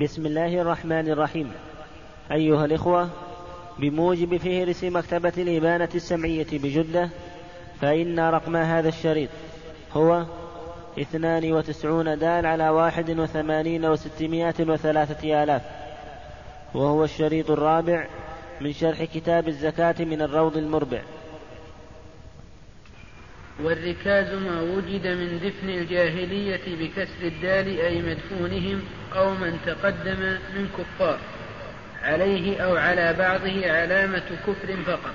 بسم الله الرحمن الرحيم. أيها الإخوة بموجب فهرس مكتبة الإبانة السمعية بجدة فإن رقم هذا الشريط هو اثنان وتسعون دال على واحد وثمانين وستمائة وثلاثة آلاف. وهو الشريط الرابع من شرح كتاب الزكاة من الروض المربع. والركاز ما وجد من دفن الجاهلية بكسر الدال أي مدفونهم أو من تقدم من كفار. عليه أو على بعضه علامة كفر فقط.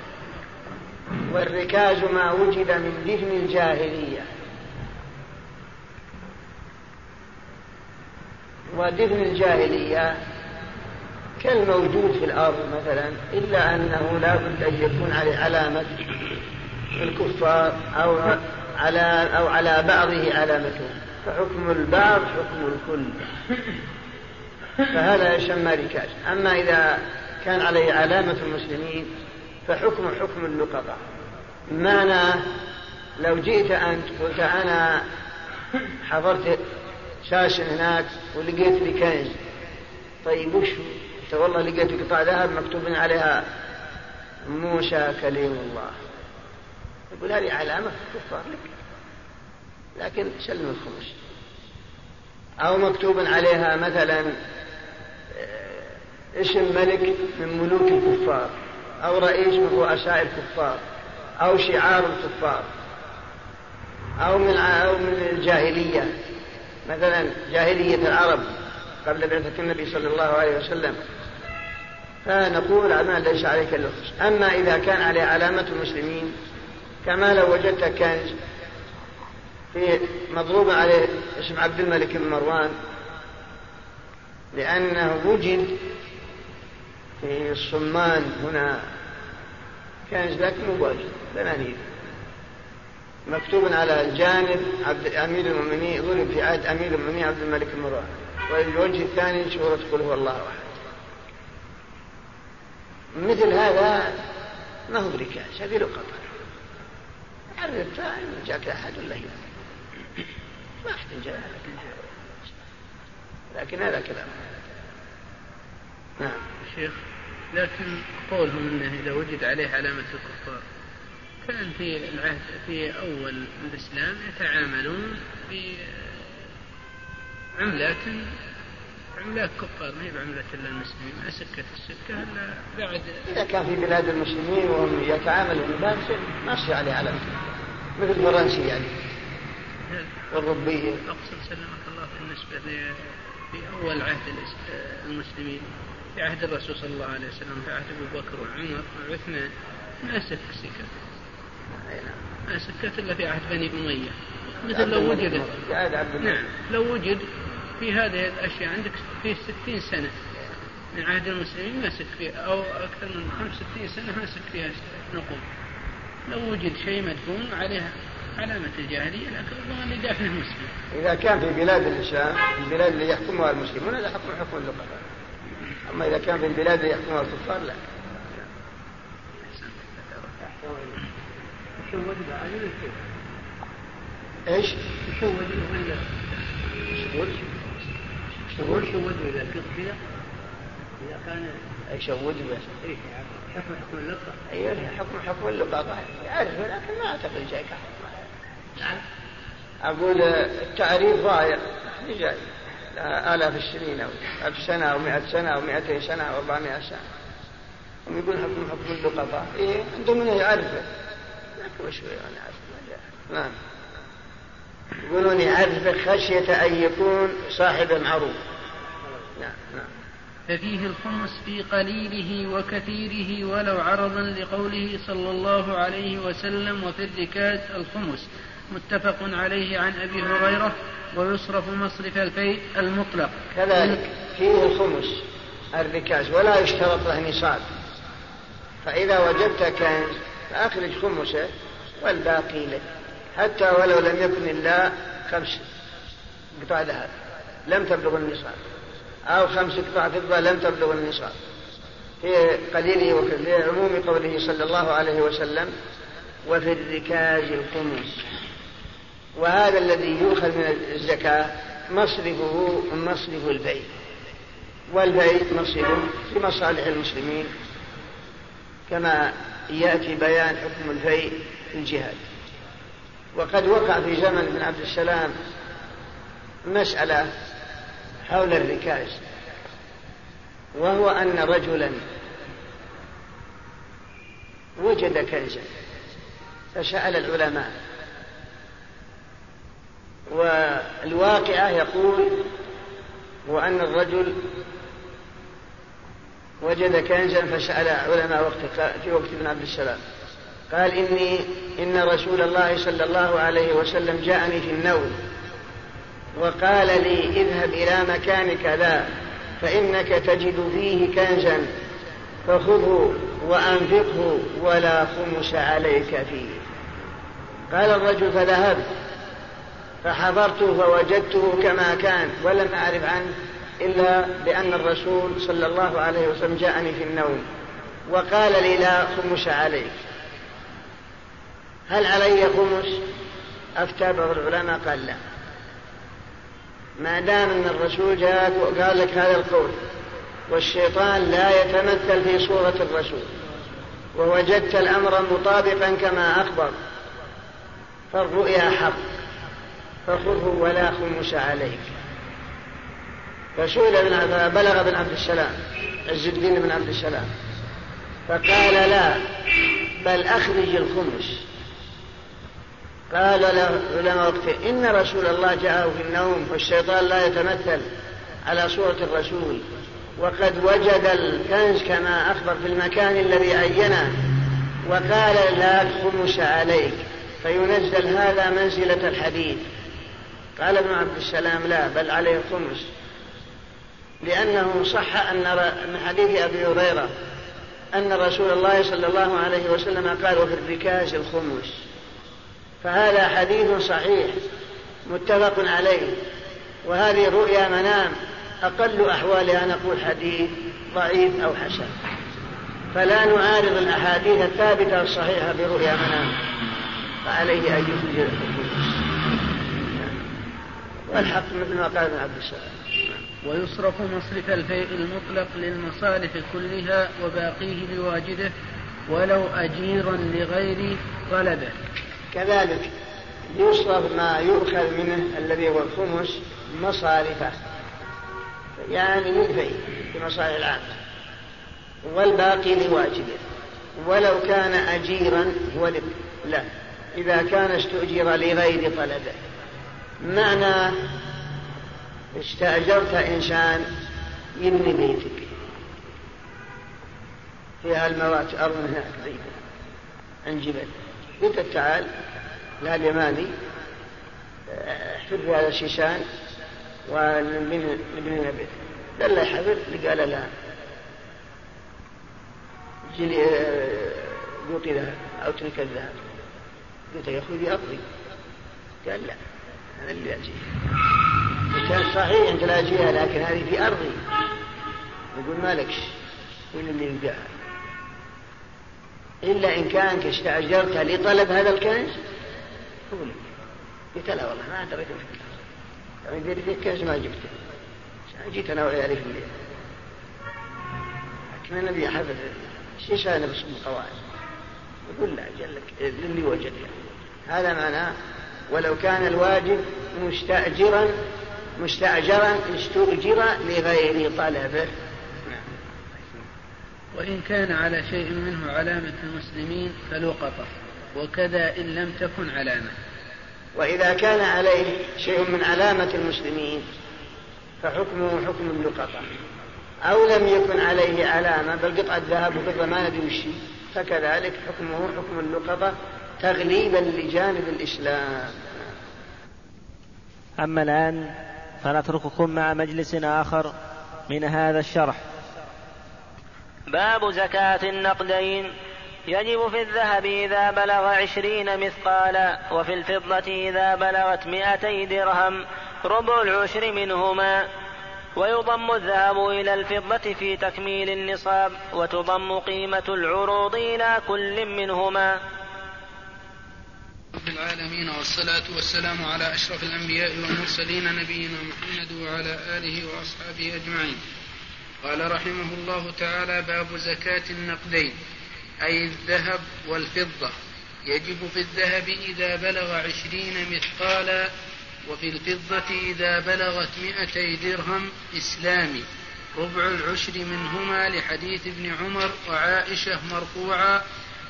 والركاز ما وجد من دفن الجاهلية. ودفن الجاهلية كالموجود في الأرض مثلا إلا أنه لا بد أن يكون عليه علامة الكفار أو على أو على بعضه علامته فحكم البعض حكم الكل. فهذا يسمى ركاز. أما إذا كان عليه علامة المسلمين فحكم حكم اللقطة معنى لو جئت أنت قلت أنا حضرت شاش هناك ولقيت لي كنز. طيب وش والله لقيت قطع ذهب مكتوب عليها موسى كليم الله. يقول هذه علامة كفار لك. لكن سلم الخمس أو مكتوب عليها مثلا آه، اسم ملك من ملوك الكفار أو رئيس من رؤساء الكفار أو شعار الكفار أو من أو من الجاهلية. مثلا جاهلية العرب قبل بعثة النبي صلى الله عليه وسلم. فنقول ما ليس عليك إلا أما إذا كان عليه علامة المسلمين كما لو وجدت كنز في مضروب عليه اسم عبد الملك بن مروان لأنه وجد في الصمان هنا كنز لكن واجد دنانير مكتوب على الجانب عبد أمير المؤمنين ضرب في عهد أمير المؤمنين عبد الملك بن مروان. والوجه الثاني سورة قل هو الله أحد. مثل هذا ما هو بركاز هذه لقطة. عرفت إن جاك أحد ولا ما أحد جاء لكن هذا كلام. نعم. شيخ لكن قولهم إنه إذا وجد عليه علامة الكفار كان في العهد في أول الإسلام يتعاملون بعملات عملات كفار ما هي بعملة إلا المسلمين؟ ما سكت السكة إلا بعد. إذا كان في بلاد المسلمين وهم يتعاملوا بالباب ما يصير عليه علامة مثل. الفرنسي يعني. والربية أقصد سلمك الله بالنسبة في أول عهد المسلمين. في عهد الرسول صلى الله عليه وسلم في عهد أبو بكر وعمر وعثمان. ما سك السكة ما سكت إلا في عهد بني أمية. مثل لو وجد نعم لو وجد في هذه الأشياء عندك في ستين سنة. من عهد المسلمين ما سك فيها أو أكثر من خمس ستين سنة ما سك فيها نقود. لو وجد شيء مدفون عليها علامة الجاهلية لكن ربما لدافن المسلم. إذا كان في بلاد الإسلام البلاد اللي يحكمها المسلمون هذا حكم حكم اللقطاء أما إذا كان في البلاد اللي يحكمها الكفار لا. إيش؟ شو ولا شود إذا كذا إذا كان أي شود إيش حكم حكم اللقطة أيوه حكم حكم اللقطة يعرف لكن ما أعتقد شيء نعم. أقول التعريف ضايع جاي. آلاف السنين أو ألف سنة أو مئة سنة أو مئتين سنة أو أربعمائة سنة. هم يقول حكم حكم اللقطة إيه عندهم من يعرفه. لكن وش أنا أعرف. نعم. يقولون يعرفه خشية أن يكون صاحب معروف نعم نعم. ففيه الخمس في قليله وكثيره ولو عرضا لقوله صلى الله عليه وسلم وفي الركاز الخمس. متفق عليه عن أبي هريرة ويصرف مصرف الفيء المطلق. كذلك فيه الخمس الركاز ولا يشترط له نصاب. فإذا وجدت كنز فأخرج خمسه والباقي لك. حتى ولو لم يكن إلا خمس قطع ذهب لم تبلغ النصاب. أو خمس قطع فضة لم تبلغ النصاب. في قليله وكثير عموم قوله صلى الله عليه وسلم وفي الركاز الخمس وهذا الذي يؤخذ من الزكاة مصرفه مصرف البيع. والبيت مصير لمصالح المسلمين كما يأتي بيان حكم الفيء في الجهاد. وقد وقع في زمن ابن عبد السلام مسألة حول الركاز وهو أن رجلا وجد كنزا فسأل العلماء والواقعة يقول هو أن الرجل وجد كنزا فسأل علماء وقت في وقت ابن عبد السلام. قال إني إن رسول الله صلى الله عليه وسلم جاءني في النوم وقال لي اذهب إلى مكان كذا فإنك تجد فيه كنزا فخذه وأنفقه ولا خمس عليك فيه. قال الرجل فذهبت فحضرته فوجدته كما كان ولم أعرف عنه إلا بأن الرسول صلى الله عليه وسلم جاءني في النوم وقال لي لا خمس عليك. هل علي خمس؟ أفتى بعض العلماء قال لا. ما دام أن الرسول جاءك وقال لك هذا القول والشيطان لا يتمثل في صورة الرسول ووجدت الأمر مطابقا كما أخبر فالرؤيا حق فخذه ولا خمس عليك. فسئل ابن بلغ ابن عبد السلام عز الدين بن عبد السلام فقال لا بل أخرج الخمس. قال له علماء وقته إن رسول الله جاءه في النوم والشيطان لا يتمثل على صورة الرسول. وقد وجد الكنز كما أخبر في المكان الذي عينه. وقال لا خمس عليك فينزل هذا منزلة الحديث. قال ابن عبد السلام لا بل عليه الخمس لأنه صح أن من حديث أبي هريرة أن رسول الله صلى الله عليه وسلم قال وفي الركاز الخمس. فهذا حديث صحيح متفق عليه. وهذه رؤيا منام أقل أحوالها نقول حديث ضعيف أو حسن. فلا نعارض الأحاديث الثابتة الصحيحة برؤيا منام. فعليه أن يسجد والحق مثل ما قال ابن عبد السلام. ويصرف مصرف الفيء المطلق للمصالح كلها وباقيه لواجده ولو أجيرا لغير طلبه. كذلك يصرف ما يؤخذ منه الذي هو الخمس مصارفة. يعني في مصالح العامة والباقي لواجبه. ولو كان أجيرا هو لا. إذا كان استؤجر لغير طلبه. معنى استأجرت إنسان يبني بيتك. في الموات أرض هناك بعيدة عن جبل. قلت تعال لا اليماني احفر هذا الشيشان لنا بيت قال له يحفر قال لا. جلي قوطي ذهب أو ترك الذهب. قلت يا أخوي أرضي قال لا أنا اللي أجي. كان صحيح أنت لا أجيها لكن هذه في أرضي. يقول مالكش من اللي يلقاها إلا إن كانك استأجرتها لطلب هذا الكنز قلت لا والله ما فيك يعني في الكنز كنز ما جبته. جيت أنا وعيالي في الليل لكن النبي حفظ إيش أنا بس القواعد. يقول لا جل لك للي وجد. هذا معناه ولو كان الواجب مستأجرا مستأجرا استؤجر لغير طلبه. وإن كان على شيء منه علامة المسلمين فلقطة وكذا إن لم تكن علامة. وإذا كان عليه شيء من علامة المسلمين فحكمه حكم اللقطة أو لم يكن عليه علامة بل قطعة ذهب وقطعة ما ندري وش فكذلك حكمه حكم اللقطة تغليبا لجانب الإسلام. أما الآن فنترككم مع مجلس آخر من هذا الشرح. باب زكاة النقدين. يجب في الذهب إذا بلغ عشرين مثقالا وفي الفضة إذا بلغت مئتي درهم ربع العشر منهما. ويضم الذهب إلى الفضة في تكميل النصاب وتضم قيمة العروض إلى كل منهما. رب العالمين والصلاة والسلام على أشرف الأنبياء والمرسلين نبينا محمد وعلى آله وأصحابه أجمعين. قال رحمه الله تعالى باب زكاة النقدين أي الذهب والفضة. يجب في الذهب إذا بلغ عشرين مثقالا وفي الفضة إذا بلغت مئتي درهم إسلامي. ربع العشر منهما لحديث ابن عمر وعائشة مرفوعا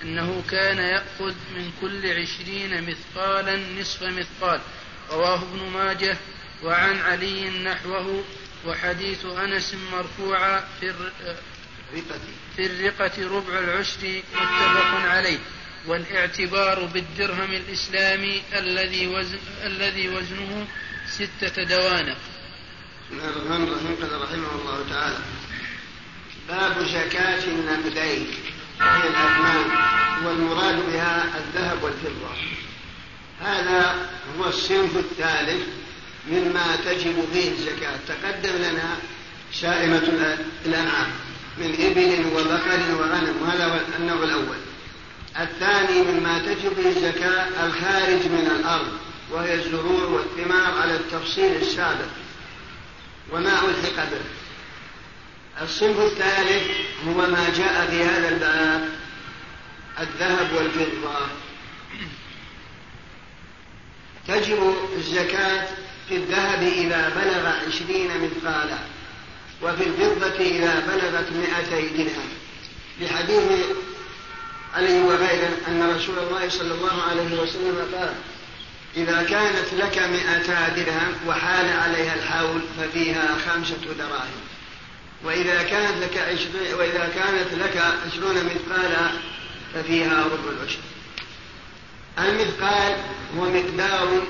أنه كان يأخذ من كل عشرين مثقالا نصف مثقال. رواه ابن ماجه وعن علي نحوه وحديث أنس مرفوعا في في الرقة ربع العشر متفق عليه. والإعتبار بالدرهم الإسلامي الذي وزن الذي وزنه ستة دوانق. بسم الله الرحمن الرحيم. قال رحمه الله تعالى باب زكاة النقدين وهي الأثمان والمراد بها الذهب والفضة. هذا هو الصنف الثالث مما تجب فيه الزكاة. تقدم لنا شائمة الأنعام من إبل وبقر وغنم وهذا النوع الأول. الثاني مما تجب فيه الزكاة الخارج من الأرض وهي الزروع والثمار على التفصيل السابق. وما ألحق به. الصنف الثالث هو ما جاء في هذا الباب الذهب والفضة. تجب الزكاة في الذهب إذا بلغ عشرين مثقالا وفي الفضة إذا بلغت مئتي درهم لحديث علي وغيره أن رسول الله صلى الله عليه وسلم قال إذا كانت لك مئتا درهم وحال عليها الحول ففيها خمسة دراهم. وإذا كانت لك وإذا كانت لك عشرون مثقالا ففيها ربع العشر المثقال هو مقدار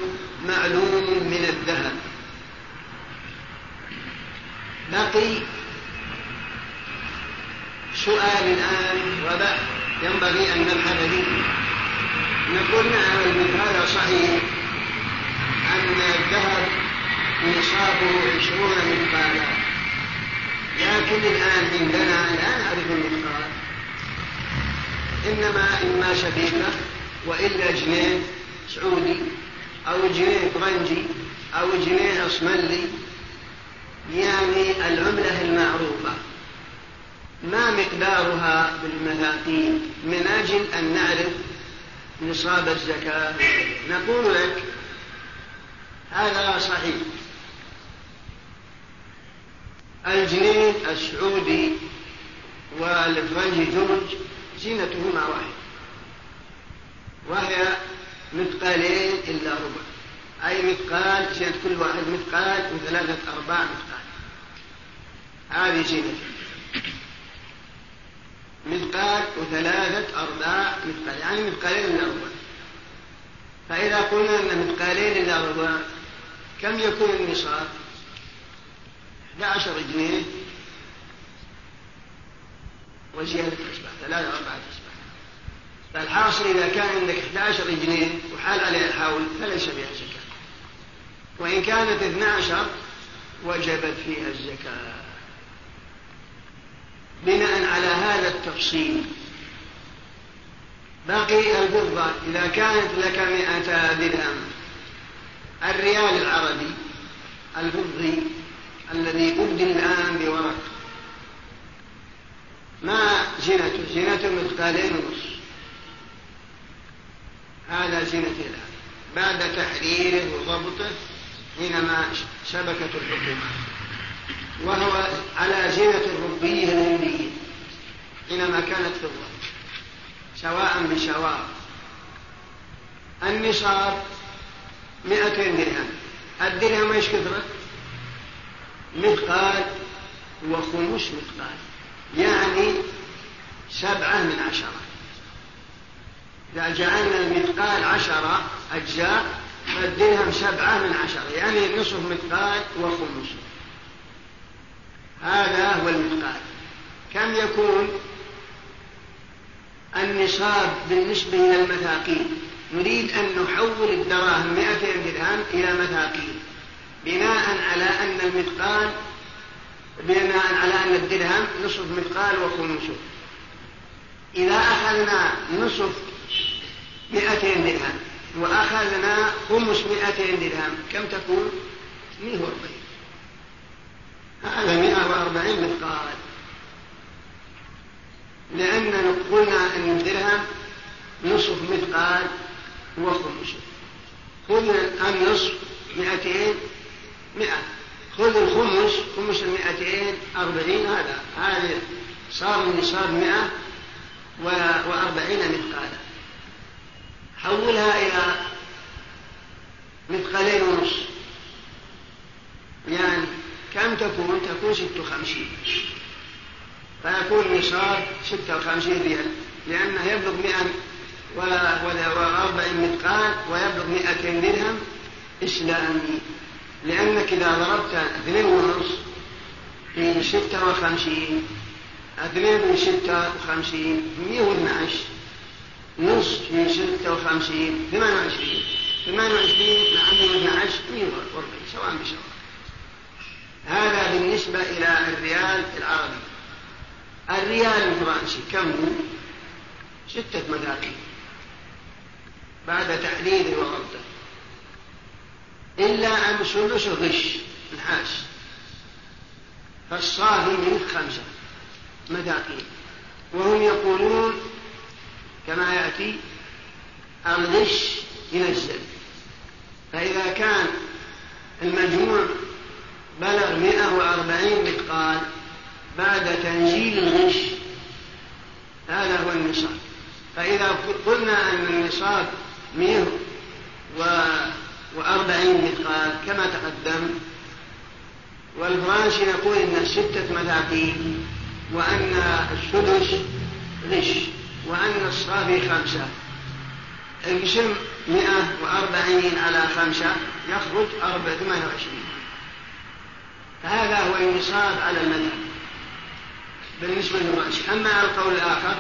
معلوم من الذهب. بقي سؤال الآن وبحث ينبغي أن نبحث فيه. نقول نعم المثال صحيح. أن الذهب نصابه عشرون مثقالا. لكن الآن عندنا لا نعرف المثقال. إنما إما شبيكة وإلا جنيه سعودي. أو جنيه فرنجي أو جنيه أصملي يعني العملة المعروفة. ما مقدارها بالمثاقيل من أجل أن نعرف نصاب الزكاة. نقول لك هذا صحيح. الجنيه السعودي والفرنجي جورج زينتهما واحد. وهي مثقالين إلا ربع. أي مثقال زينة كل واحد مثقال وثلاثة أرباع مثقال. هذه زينته مثقال. وثلاثة أرباع مثقال. يعني مثقالين إلا ربع. فإذا قلنا أن مثقالين إلا ربع كم يكون النصاب؟ 11 جنيه. وزيادة أصبح ثلاثة أربعة فالحاصل إذا كان عندك 11 جنيه وحال عليها الحول فليس فيها زكاة. وإن كانت 12 وجبت فيها الزكاة. بناء على هذا التفصيل باقي الفضة. إذا كانت لك مئة درهم الريال العربي الفضي الذي أبدل الآن بورق ما زينته؟ زينته مثقالين ونصف هذا زينة الآن بعد تحريره وضبطه حينما شبكة الحكومة. وهو على زينة الربية الهندية حينما كانت فضة سواء بسواء النصاب مئتين درهم. الدرهم إيش كثرة؟ مثقال وخمس مثقال يعني سبعة من عشرة. إذا جعلنا المثقال عشرة أجزاء فالدرهم سبعة من عشرة يعني نصف مثقال وخمس هذا هو المثقال. كم يكون النصاب بالنسبة إلى المثاقيل؟ نريد أن نحول الدراهم 200 درهم إلى مثاقيل. بناء على أن المثقال بناء على أن الدرهم نصف مثقال وخمسه إذا أخذنا نصف مئتين درهم. وأخذنا خمس مئتين درهم. كم تكون؟ مئة وأربعين هذا مئة وأربعين مثقال لأننا قلنا أن الدرهم نصف مثقال وخمسه خذ النصف مئتين مئة. خذ الخمس خمس المئتين أربعين هذا. هذا صار النصاب مئة وأربعين مثقالا حولها إلى مثقالين ونص. يعني كم تكون؟ تكون ستة وخمسين. فيكون النصاب ستة وخمسين ريال. لأنه يبلغ مئة ولا وأربعين مثقال ويبلغ مئتين درهم إسلامي. لأنك إذا ضربت اثنين ونص في ستة وخمسين اثنين من ستة وخمسين مئة واثناش نص في ستة وخمسين ثمان وعشرين. ثمان وعشرين مع مئة واثناش مئة واربعين سواء بسواء. هذا بالنسبة إلى الريال العربي. الريال الفرنسي كم؟ هو؟ ستة مذاقين بعد تحديده وضبطه إلا أن سدس غش نحاس فالصافي منه خمسة مذاقين وهم يقولون كما يأتي الغش ينزل فإذا كان المجموع بلغ مئة وأربعين مثقال بعد تنزيل الغش هذا هو النصاب. فإذا قلنا أن النصاب مئة وأربعين مثقال كما تقدم والفرنسي يقول إن ستة مثاقيل وأن السدس غش. وأن الصافي خمسة. اقسم مئة وأربعين على خمسة يخرج أربع ثمانية وعشرين. فهذا هو النصاب على المذهب. بالنسبة للرأس أما على القول الآخر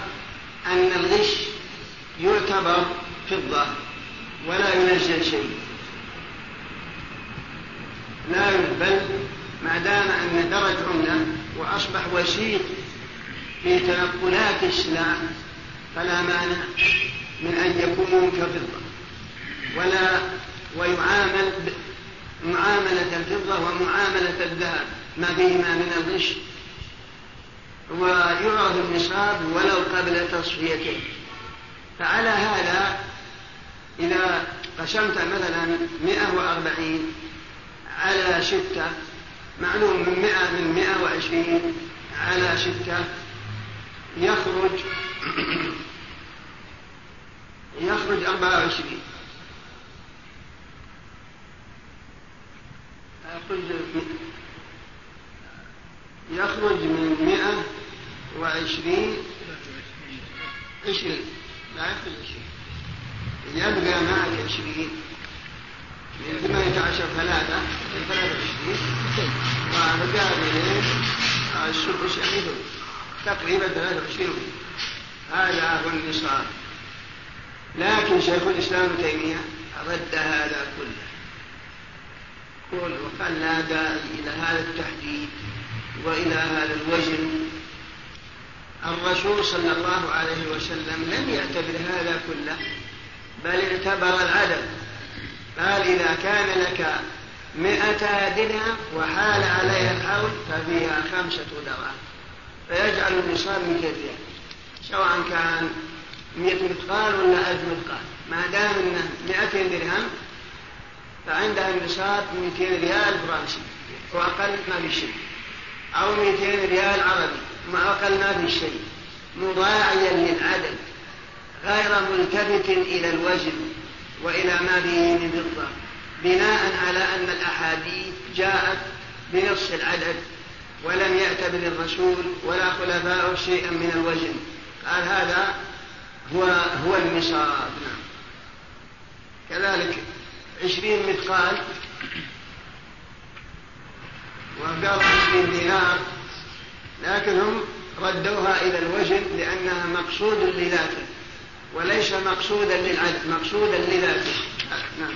أن الغش يعتبر فضة ولا ينزل شيء. لا بل ما دام أن درج عملة وأصبح وسيط في تنقلات السلع فلا مانع من أن يكون كفضة ولا ويعامل معاملة الفضة ومعاملة الذهب ما فيهما من الغش. ويعرف النصاب ولو قبل تصفيته. فعلى هذا إذا قسمت مثلا مئة وأربعين على ستة معلوم من مئة من مئة وعشرين على ستة يخرج يخرج أربعة وعشرين. يخرج من مئة وعشرين. عشرين. لا يخرج عشرين. يبقى معك عشرين. من ثمانية عشر ثلاثة. ثلاثة وعشرين. ومقابل السدس يعني تقريبا ثلاثة وعشرين. هذا هو النصاب لكن شيخ الإسلام تيمية رد هذا كله. كل وقال لا داعي إلى هذا التحديد وإلى هذا الوزن الرسول صلى الله عليه وسلم لم يعتبر هذا كله بل اعتبر العدد. قال إذا كان لك مئة درهم وحال عليها الحول ففيها خمسة دراهم فيجعل النصاب من ريال سواء كان مئة مثقال ولا ألف مثقال. ما دام أنه مئتين درهم فعندها النصاب مئتين ريال فرنسي وأقل ما في شيء. أو مئتين ريال عربي ما أقل ما في شيء. مضاعيا للعدد. غير ملتفت إلى الوزن وإلى ما فيه من فضة. بناء على أن الأحاديث جاءت بنص العدد ولم يعتبر الرسول ولا خلفاء شيئا من الوزن قال هذا هو هو النصاب نعم. كذلك عشرين مثقال وقال عشرين دينار لكن هم ردوها إلى الوزن لأنها مقصود لذاته وليس مقصودا للعدل مقصودا لذاته. نعم.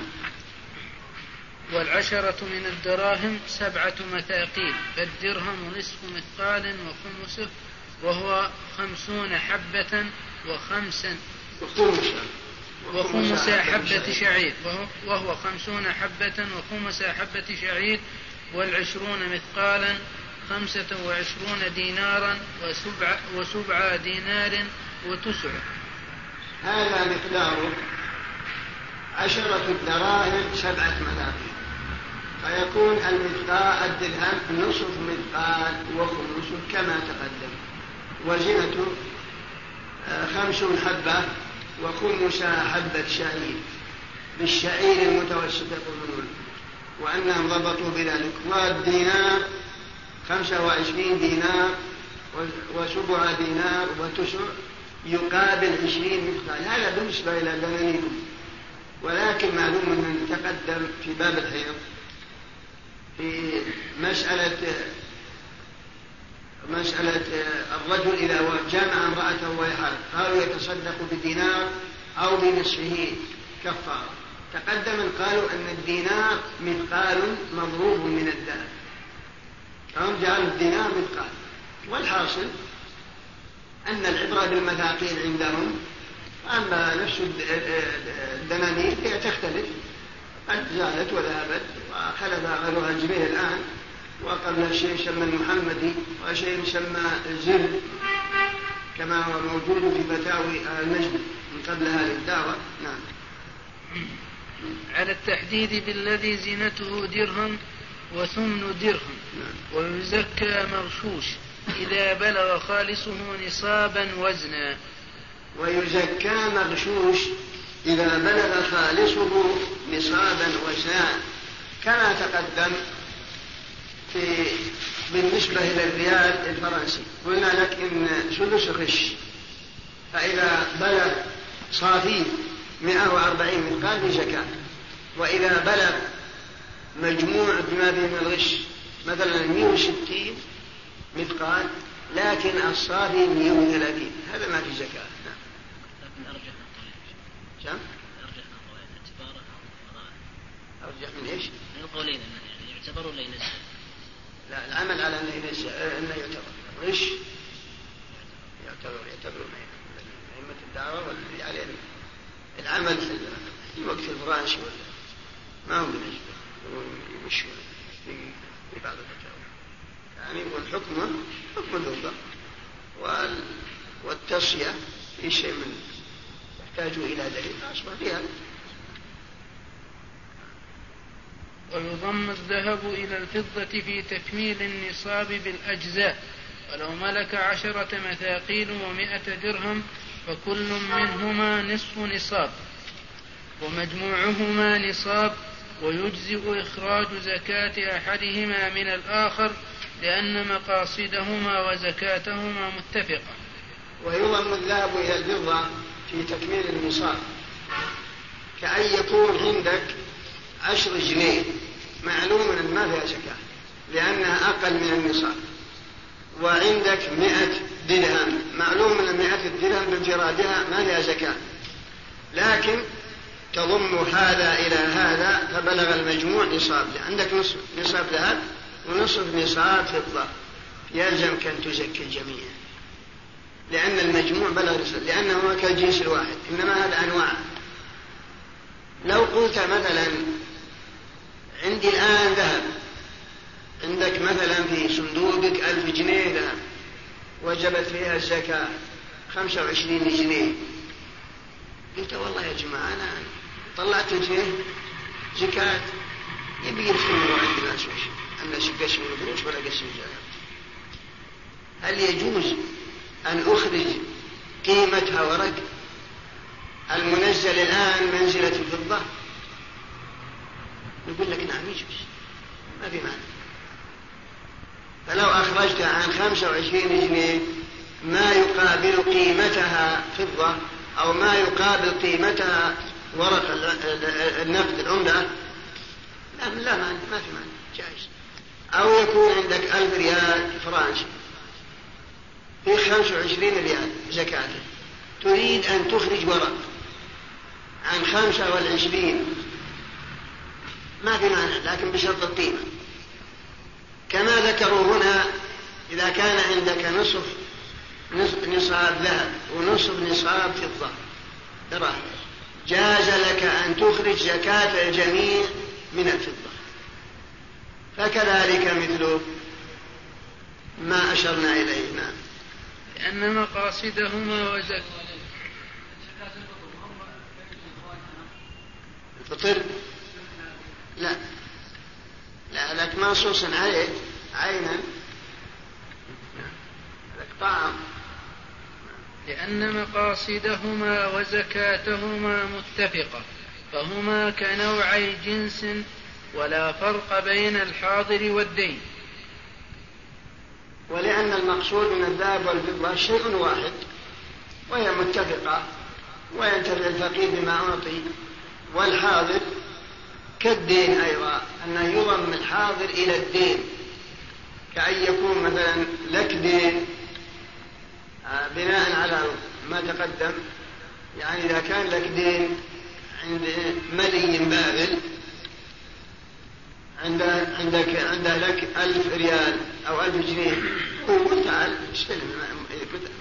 والعشرة من الدراهم سبعة مثاقيل فالدرهم نصف مثقال وخمسه وهو خمسون حبة وخمسا وخمس. حبة شعير. وهو خمسون حبة وخمس حبة شعير والعشرون مثقالا خمسة وعشرون دينارا وسبع, وسبع دينار وتسع. هذا مقداره عشرة دراهم سبعة مثاقيل فيكون المثقال الدرهم نصف مثقال وخمس كما تقدم. وزنة آه، خمس حبة وخمس حبة شعير بالشعير المتوسط يقولون. وأنهم ضبطوا بذلك. والدينار خمسة وعشرين دينار وسبع دينار وتسع يقابل عشرين مثقال هذا بالنسبة إلى دنانير ولكن معلوم أن تقدم في باب الحيض في مسألة مسألة الرجل إذا جامع امرأته وهي قالوا يتصدق بدينار أو بنصفه كفارة. تقدم قالوا أن الدينار مثقال مضروب من الذهب فهم جعلوا الدينار مثقال. والحاصل أن العبرة بالمثاقيل عندهم أما نفس الدنانير هي تختلف. قد زالت وذهبت وخلف غيرها الجبيه الآن. وقبل شيء يسمى المحمدي وشيء يسمى الزر كما هو موجود في فتاوي المجد من قبل هذه الدعوة. نعم. على التحديد بالذي زينته درهم وثمن درهم نعم. ويزكى مغشوش إذا بلغ خالصه نصابا وزنا. ويزكى مغشوش إذا بلغ خالصه نصابا وزنا. كما تقدم في بالنسبة إلى الريال الفرنسي قلنا لك إن ثلث غش فإذا بلغ صافي 140 مثقال بزكاة وإذا بلغ مجموع بما به من الغش مثلا 160 مثقال لكن الصافي 130 هذا ما في زكاة نعم. لكن أرجح كم؟ أرجح أرجح من إيش؟ من القولين يعني يعتبر ولا ينزل؟ العمل على أنه ينزل أنه يعتبر. غش يعتبر يعتبر أئمة الدعوة والذي عليه العمل في وقت الفراش ولا ما هو بالنسبة يمشون في بعض الفتاوى. يعني والحكم حكم اللغة والتصية في شيء من يحتاج إلى دليل أصبح فيها ويضم الذهب إلى الفضة في تكميل النصاب بالأجزاء. ولو ملك عشرة مثاقيل ومائة درهم فكل منهما نصف نصاب. ومجموعهما نصاب ويجزئ إخراج زكاة أحدهما من الآخر لأن مقاصدهما وزكاتهما متفقة. ويضم الذهب إلى الفضة في تكميل النصاب. كأن يكون عندك عشر جنيه. معلوم أن ما فيها زكاة لأنها أقل من النصاب. وعندك مئة درهم. معلوم أن مئة الدرهم بانفرادها ما فيها زكاة لكن تضم هذا إلى هذا فبلغ المجموع نصاب عندك نصف نصاب ذهب ونصف نصاب فضة. يلزمك أن تزكي الجميع. لأن المجموع بلغ نصاب لأنه كالجنس الواحد. إنما هذا أنواع. لو قلت مثلا عندي الآن ذهب. عندك مثلا في صندوقك ألف جنيه ذهب. وجبت فيها الزكاة خمسة وعشرين جنيه. قلت والله يا جماعة أنا طلعت فيه زكاة. يبي يرسموا عند الناس وش الناس يقسموا الفلوس ولا يقسموا الزكاة هل يجوز أن أخرج قيمتها ورق؟ المنزل الآن منزلة الفضة. نقول لك نعم يجوز ما في معنى. فلو أخرجت عن خمسة وعشرين جنيه ما يقابل قيمتها فضة؟ أو ما يقابل قيمتها ورق النقد العملة؟ لا لا ما في معنى. جائز. أو يكون عندك ألف ريال فرنسي في خمسة وعشرين ريال زكاة. تريد أن تخرج ورق عن خمسة والعشرين. ما في معنى لكن بشرط القيمة. كما ذكروا هنا إذا كان عندك نصف نصاب ذهب ونصف نصاب فضة. دراهم جاز لك أن تخرج زكاة الجميع من الفضة. فكذلك مثل ما أشرنا إليه. نعم. لأن مقاصدهما وزك الفطر لا. لا لك منصوص عليه عينا. لك طعام. لأن مقاصدهما وزكاتهما متفقة فهما كنوعي جنس ولا فرق بين الحاضر والدين. ولأن المقصود من الذهب والفضة شيء واحد وهي متفقة وينتفع الفقير بما أعطي والحاضر كالدين أيضا أنه يضم الحاضر إلى الدين. كأن يكون مثلا لك دين آه، بناء على ما تقدم. يعني إذا كان لك دين عند ملي بابل عنده عندك عنده لك ألف ريال أو ألف جنيه هو تعال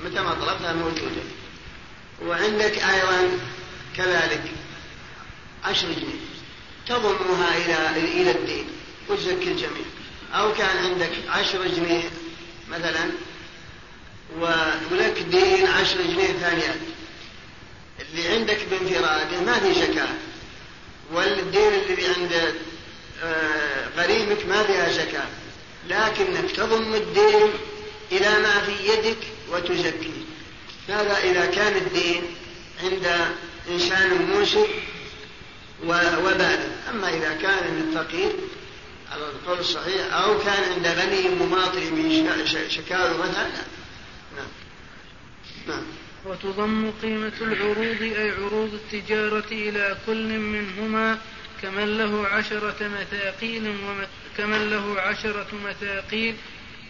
متى ما طلبتها موجودة. وعندك أيضا كذلك عشر جنيه. تضمها إلى إلى الدين وتزكي الجميع. أو كان عندك عشر جنيه مثلا ولك دين عشر جنيه ثانيات اللي عندك بانفراده ما في زكاة والدين اللي عند غريمك آه، ما فيها زكاة لكنك تضم الدين إلى ما في يدك وتزكيه هذا إذا كان الدين عند إنسان موسر وبالغ أما إذا كان من فقير على القول الصحيح أو كان عند غني مماطل من شكاوى مثلا نعم. نعم. وتضم قيمة العروض أي عروض التجارة إلى كل منهما كمن له عشرة مثاقيل كمن له عشرة مثاقيل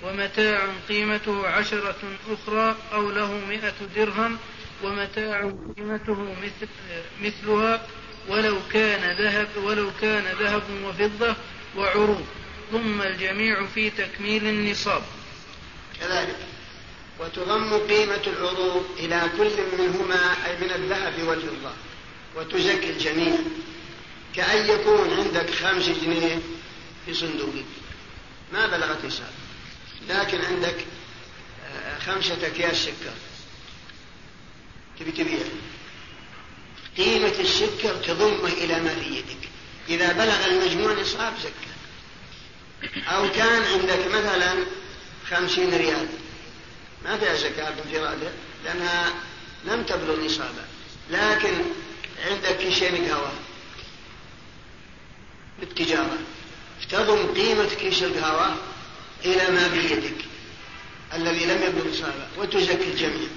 ومتاع قيمته عشرة أخرى أو له مئة درهم ومتاع قيمته مثل مثلها ولو كان ذهب ولو كان ذهب وفضة وعروض ثم الجميع في تكميل النصاب. كذلك. وتضم قيمة العروض إلى كل منهما أي من الذهب والفضة. وتزكي الجميع كأن يكون عندك خمس جنيه في صندوقك ما بلغت نصاب لكن عندك آه، خمسة أكياس سكر. تبي تبيع. قيمة السكر تضمه إلى ما في يدك. إذا بلغ المجموع نصاب زكاة. أو كان عندك مثلا خمسين ريال. ما فيها زكاة بانفراده لأنها لم تبلغ نصابا لكن عندك كيشين قهوة بالتجارة تضم قيمة كيس القهوة إلى ما بيدك الذي لم يبلغ نصابا وتزكي الجميع.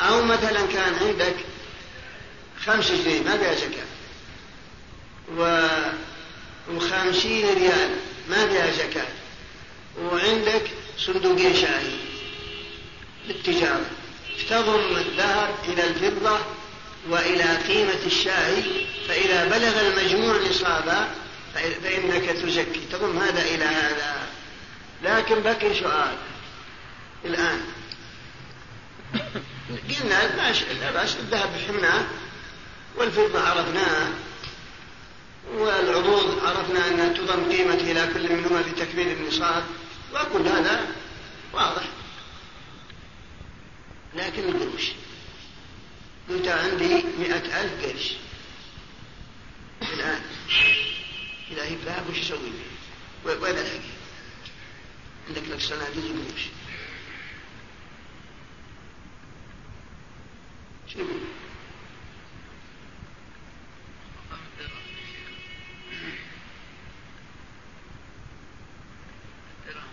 أو مثلا كان عندك خمس جنيه ما فيها زكاة و وخمسين ريال ما فيها زكاة وعندك صندوقين شاهي للتجارة. تضم الذهب إلى الفضة وإلى قيمة الشاي فإذا بلغ المجموع نصابا فإنك تزكي. تضم هذا إلى هذا. لكن بقي سؤال. الآن. قلنا لا بأس. الذهب حمناه والفضة عرفناها والعروض عرفنا أنها تضم قيمة إلى كل منهما في تكميل النصاب وكل هذا واضح لكن القروش قلت عندي مئة ألف قرش الآن إذا هي وش أسوي به؟ وين ألاقي؟ عندك لك صناديق قروش شو يقول؟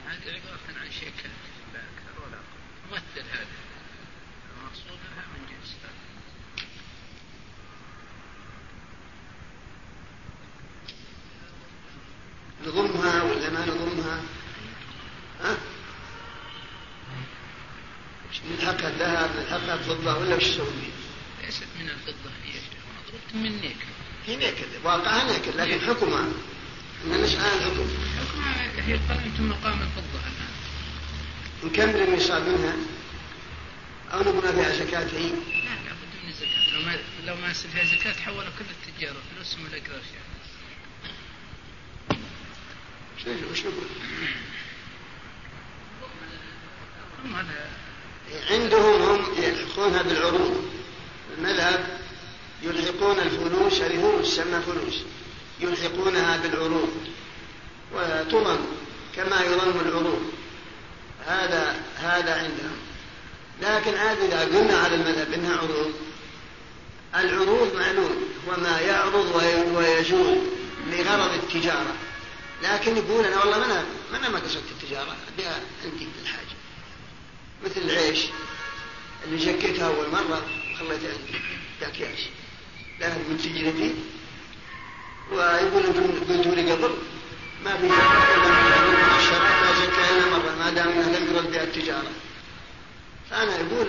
هذه عبارة عن شيء لا أكثر ولا أقل ممثل هذا المقصود لها من جنس نضمها ولا ما نضمها؟ ها؟ نلحقها الذهب نلحقها الفضة ولا وش نسوي فيها؟ ليست من الفضة هي مضروبة من نيكل هي نيكل واقعها نيكل لكن حكمها ان نسأل الحكم حكمها هي قائمة مقام الفضة الآن نكمل النصاب منها أو نقول فيها زكاة هي؟ لا لابد من الزكاة لو ما لو ما فيها زكاة تحولوا كل التجارة فلوسهم الأقراش مرة خليتها عندي بأكياس لا من سجنتي ويقول قلت لي قبل ما في الشرع لا زكاة إلا مرة ما دام أنها لم يرد بها التجارة فأنا أقول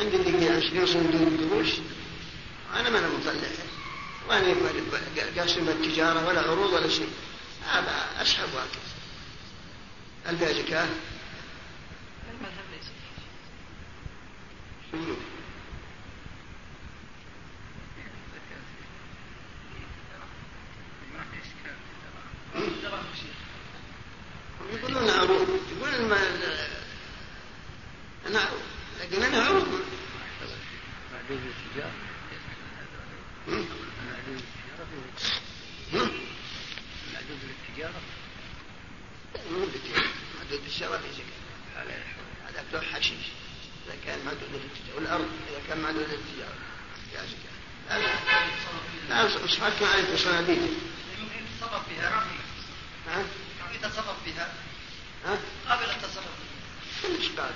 عندي دقيقة عشرين صندوق قروش أنا ما أنا مطلع وأنا قاسم التجارة ولا عروض ولا شيء هذا أسحب وأكل فيها زكاة؟ المذهب ليس شنو؟ يقولون عروض يقول الم... أنا لكن أنا عروض معدود التجارة معدود للتجارة معدود الشرف في زكاة هذا بتوع حشيش إذا كان معدود للتجارة والأرض إذا كان معدود للتجارة يا زكاة لا لا مش حاكم عليك بصناديق يمكن التصرف فيها ها؟ يتصرف بها ها؟ قابل التصرف كلش قابل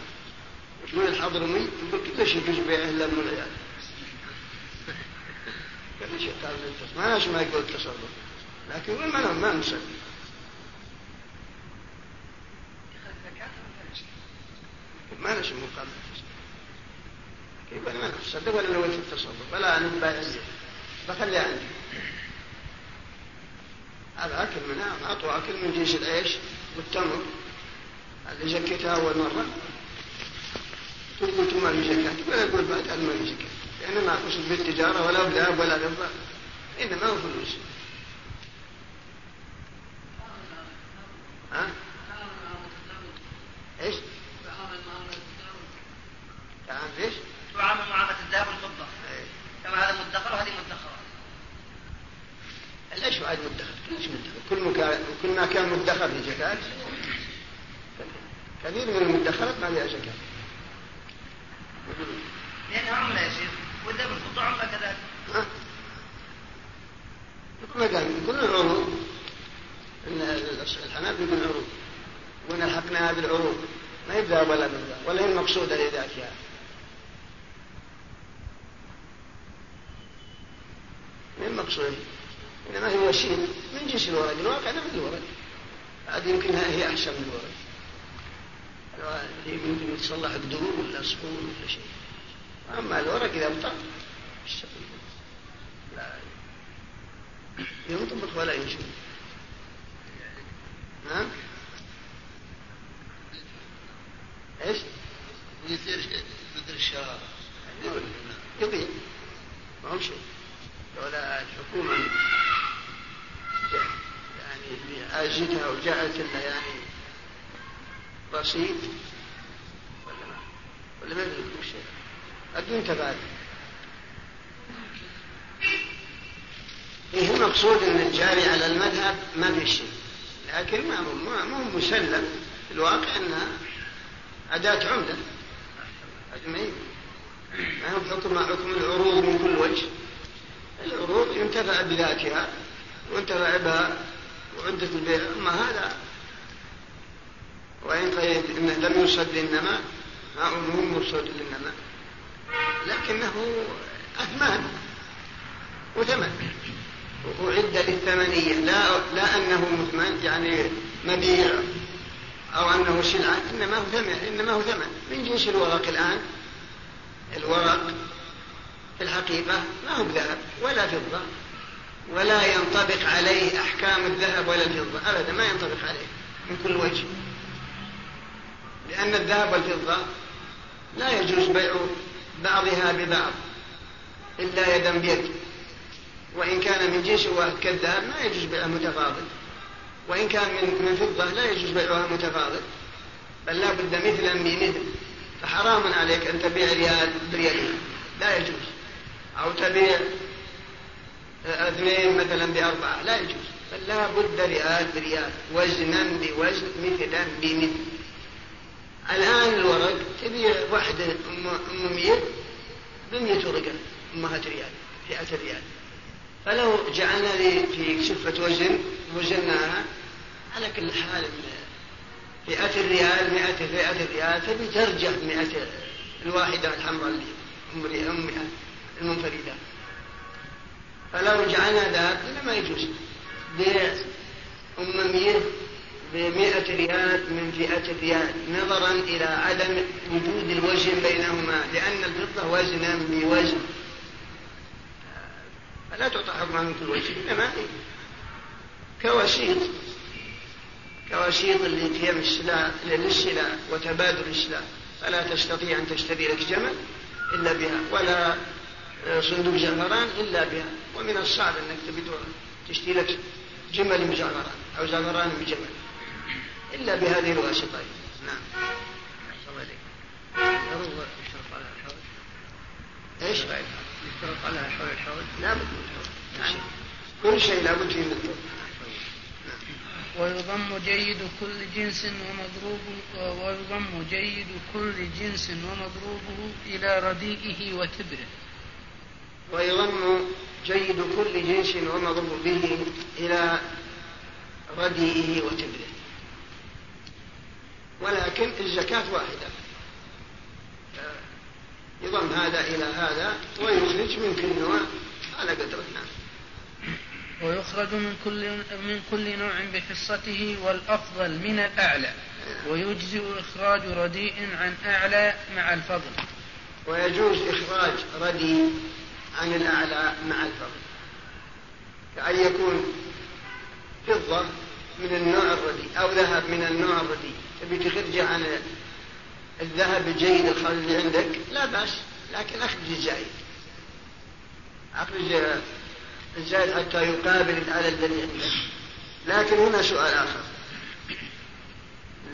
يقول الحضرمي ليش يجوز بيعه إلا من العيال؟ قابل التصرف ما يقول التصرف. لكن ما ما نصدق ما نشوف مقابل يقول ما نصدق ولا نويت التصرف؟ ولا أنا بايع بخلي عندي. هذا أكل منها أعطوا أكل من جنس العيش والتمر. اللي زكيتها أول مرة. تقول قلت ما في زكاة ولا يقول بعد ما في زكاة لأن ما أقصد بالتجارة ولا بذهب ولا فضة إنما هو فلوس ها؟ إيش؟ تعامل إيش؟ تعامل معاملة الذهب والفضة إيه. كما هذا مدخر وهذه مدخرة ليش بعد مدخر؟ ليش مدخر؟ كل ما كل ما كان مدخر في زكاة كثير من المدخرات ما فيها زكاة. لأنها عملة يا شيخ والذهب الفضة عملة كذلك. ما قال يقول العروض. إن الحنابل يقول العروض. وإن الحقناها بالعروض. ما يبدا ولا بالذهب ولا هي المقصودة لذاتها ما هي المقصودة؟ إنما هي وسيلة من جنس الورق الواقع مثل الورق هذه يمكن هي أحسن من الورق يمكن يتصلح بدروب ولا صخور ولا شيء أما الورق إذا بطل لا ينطبق ولا ينشر نعم إيش؟ يصير مثل الشراب يضيع ما هو شيء لولا الحكومة يعني وجعلت لنا يعني رصيد ولا ما؟ ولا ما يدري شيء. الدين تبعد إيه المقصود أن الجاري على المذهب ما في شيء. لكن ما مو مسلم. في الواقع أنها أداة عمدة. ما هو حكم حكم العروض من كل وجه. العروض ينتفع بذاتها وانتفع بها وعدة البيع. أما هذا وإن قيد إنه لم يصد للنماء ما هو مرصود للنماء لكنه أثمان وثمن. وأعد للثمنية لا لا أنه مثمن يعني مبيع أو أنه سلعة إنما هو ثمن إنما هو ثمن. من جنس الورق الآن؟ الورق في الحقيقة ما هو ذهب ولا فضة ولا ينطبق عليه أحكام الذهب ولا الفضة. أبدا ما ينطبق عليه من كل وجه. لأن الذهب والفضة لا يجوز بيع بعضها ببعض إلا يدا بيد. وإن كان من جنس واحد كالذهب ما يجوز بيعها متفاضل. وإن كان من من فضة لا يجوز بيعها متفاضل. بل لا بد مثلا بمثل. فحرام عليك أن تبيع ريال بريالين. لا يجوز. أو تبيع اثنين مثلا بأربعة. لا يجوز. بل لا بد ريال بريال. وزنا بوزن مثلا بمثل. الآن الورق تبيع واحدة أم مية؟ بمية ورقة أمهات ريال فئة ريال فلو جعلنا لي في شفة وزن وزناها على كل حال فئة الريال مئة فئة الريال تبي ترجع مئة الواحدة الحمراء اللي أم المنفردة. فلو جعلنا ذلك ما يجوز. بيع أم مية بمئة ريال من فئة ريال نظرا إلى عدم وجود الوزن بينهما لأن الفضة وزنا بوزن. فلا تعطى حكمها من كل وجه إنما كوسيط. كوسيط اللي فيها السلاح للسلاح وتبادل السلاح فلا تستطيع أن تشتري لك جمل إلا بها ولا صندوق زعفران إلا بها. ومن الصعب أنك تبي تشتري لك جمل بزعفران أو زعفران بجمل إلا بهذه الواسطة نعم إيش؟ يشترط على حول الحول؟ لا بد من الحول نعم. كل شيء لابد فيه من الحول ويضم جيد كل جنس ومضروبه ويضم جيد كل جنس ومضروبه إلى رديئه وتبره ويضم جيد كل جنس ومضروب به إلى رديئه وتبره ولكن الزكاة واحدة. يضم هذا إلى هذا ويخرج من كل نوع على قدره نعم ويخرج من كل من كل نوع بحصته والأفضل من الأعلى. ويجزئ إخراج رديء عن أعلى مع الفضل. ويجوز إخراج رديء عن الأعلى مع الفضل. كأن يكون فضة من النوع الرديء أو ذهب من النوع الرديء. تبي تخرجه عن الذهب الجيد الخالي اللي عندك؟ لا بأس لكن أخرج الزايد أخرج الزائد حتى يقابل العدد الذي عنده لكن هنا سؤال آخر.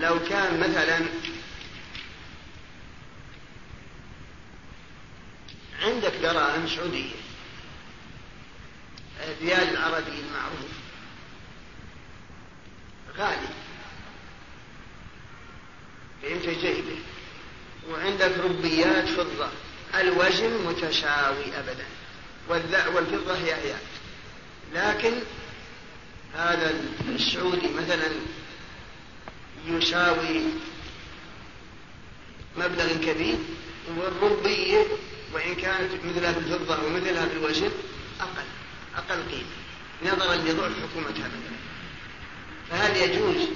لو كان مثلا عندك دراهم سعودية الريال العربي المعروف غالي. فهمت جيدة وعندك ربيات فضة. الوزن متساوي أبدا. والفضة هي هي. لكن هذا السعودي مثلا يساوي مبلغ كبير. والربية وإن كانت مثلها بالفضة ومثلها بالوزن أقل أقل قيمة. نظرا لضعف حكومتها مثلا. فهل يجوز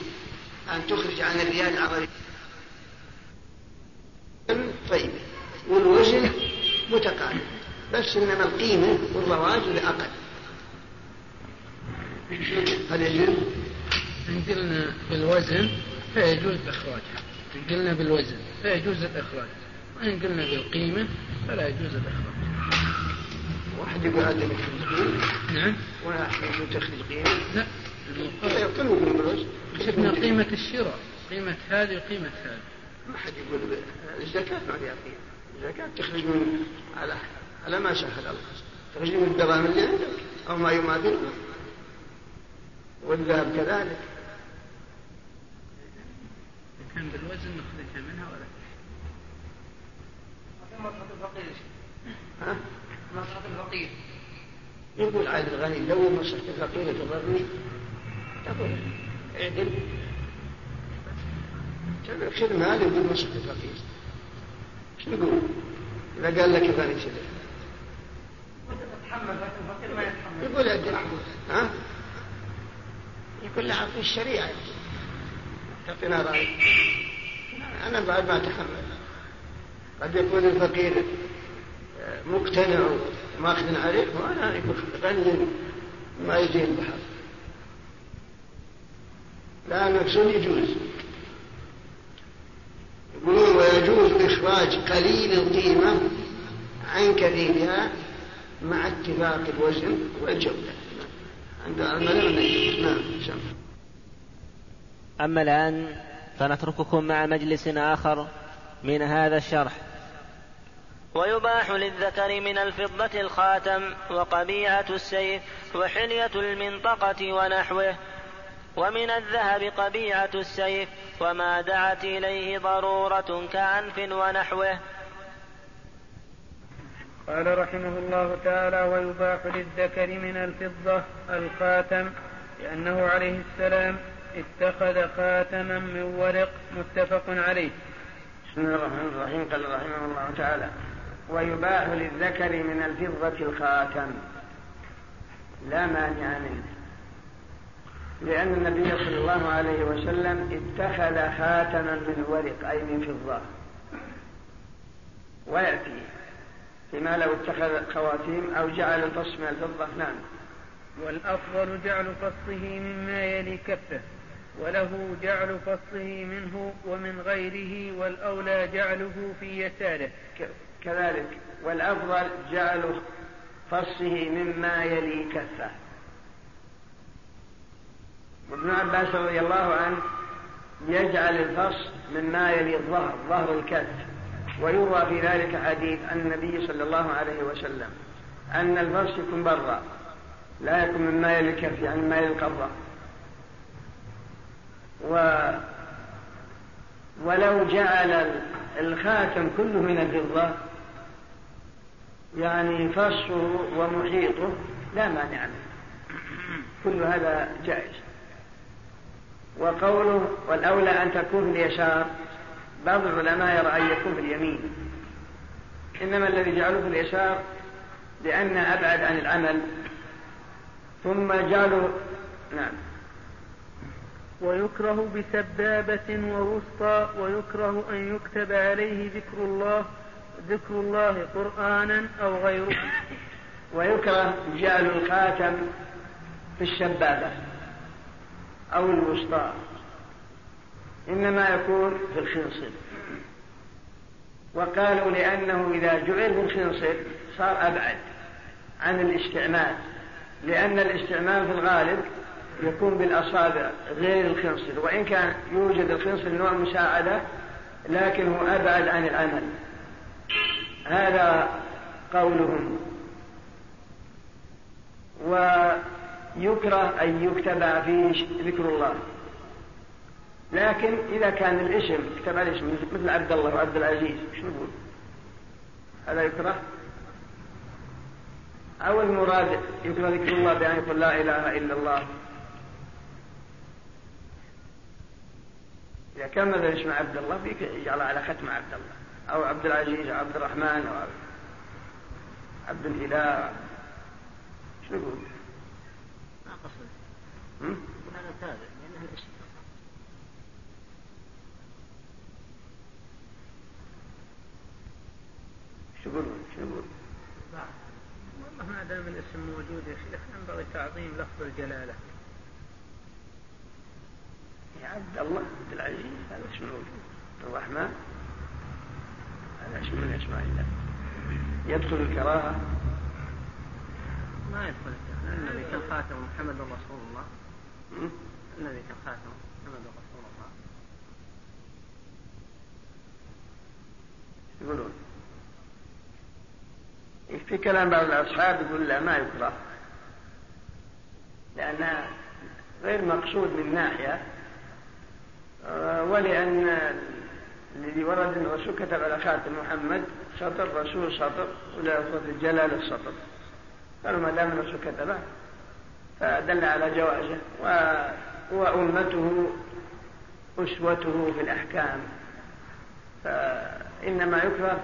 أن تخرج عن الريال العربي طيب والوزن متقارب بس إنما القيمة والرواج هل يجوز؟ إن قلنا بالوزن فيجوز إخراجها إن قلنا بالوزن فيجوز الإخراج. وإن قلنا بالقيمة فلا يجوز الإخراج. واحد يقول عدم التخريج نعم. واحد يقول تخريج قيمة. لا. بالوزن؟ حسبنا قيمة الشراء. قيمة هذه وقيمة هذه. ما حد يقول الزكاة ما فيها قيمة الزكاة تخرج من على على ما سهل الله. تخرج من الدراهم اللي عندك أو ما يماثلها والذهب كذلك كان بالوزن نخرجها منها ولا؟ مصلحة الفقير. ها؟ مصلحة الفقير. يقول عاد الغني لو مصلحة الفقير تضرني تقول إعدل. خذ مال يقول مصلحة الفقير شو يقول؟ إذا قال لك الغني كذا يقول اعدل ها؟ يقول له في الشريعة. تعطينا رأي. أنا بعد ما أتحمل. قد يكون الفقير مقتنع ماخذ عليه وأنا يقول غني ما يجي البحر لا المقصود يجوز. يقولون ويجوز إخراج قليل القيمة عن كثيرها مع اتفاق الوزن والجودة. عند نعم أما الآن فنترككم مع مجلس آخر من هذا الشرح. ويباح للذكر من الفضة الخاتم وقبيعة السيف وحلية المنطقة ونحوه ومن الذهب قبيعة السيف وما دعت إليه ضرورة كأنف ونحوه. قال رحمه الله تعالى ويباح للذكر من الفضة الخاتم لأنه عليه السلام اتخذ خاتما من ورق متفق عليه. بسم الله الرحمن الرحيم. قال رحمه الله تعالى ويباح للذكر من الفضة الخاتم. لا مانع منه. لأن النبي صلى الله عليه وسلم اتخذ خاتما من ورق أي من فضة. ويأتي فيما لو اتخذ خواتيم أو جعل الفص من الفضة. نعم. والأفضل جعل فصه مما يلي كفه وله جعل فصه منه ومن غيره والأولى جعله في يساره. كذلك. والأفضل جعل فصه مما يلي كفه. وابن عباس رضي الله عنه يجعل الفص مما يلي الظهر ظهر الكف ويروى في ذلك حديث عن النبي صلى الله عليه وسلم أن الفص يكون برا لا يكون مما يلي الكف يعني مما يلي القبضة. و ولو جعل الخاتم كله من الفضة يعني فصه ومحيطه لا مانع منه. كل هذا جائز. وقوله والأولى أن تكون في اليسار. بعض العلماء يرى أن يكون في اليمين. إنما الذي جعله في اليسار لأن أبعد عن العمل. ثم جعلوا نعم. ويكره بسبابة ووسطى ويكره أن يكتب عليه ذكر الله ذكر الله قرآنا أو غيره. ويكره جعل الخاتم في السبابة أو الوسطى. إنما يكون في الخنصر. وقالوا لأنه إذا جعل في الخنصر صار أبعد عن الاستعمال. لأن الاستعمال في الغالب يكون بالأصابع غير الخنصر. وإن كان يوجد الخنصر نوع مساعدة لكنه أبعد عن العمل هذا قولهم. ويكره أن يكتب فيه ذكر الله لكن إذا كان الاسم كتب على الاسم مثل عبد الله وعبد العزيز شو نقول؟ هذا يكره؟ أو المراد يكره ذكر الله بأن يقول لا إله إلا الله إذا كان مثلا اسمه عبد الله فيك على ختم عبد الله أو عبد العزيز أو عبد الرحمن أو عبد الإله شو نقول؟ هذا تابع لأنه الاسم شو يقولون؟ شو يقول؟ والله ما دام الاسم موجود يا شيخ ينبغي تعظيم لفظ الجلالة. يا عبد الله عبد العزيز هذا اسم موجود الرحمن؟ هذا اسم من اسماء الله يدخل الكراهة؟ ما يدخل النبي كان خاتم محمد رسول الله. النبي كان محمد رسول الله يقولون. في كلام بعض الأصحاب يقول لا ما يكره. لأنها غير مقصود من ناحية آه، ولأن الذي ورد أن الرسول كتب على خاتم محمد سطر رسول سطر ولا الجلال السطر. قالوا ما دام الرسول كتبه فدل على جوازه وأمته أسوته في الأحكام. فإنما يكره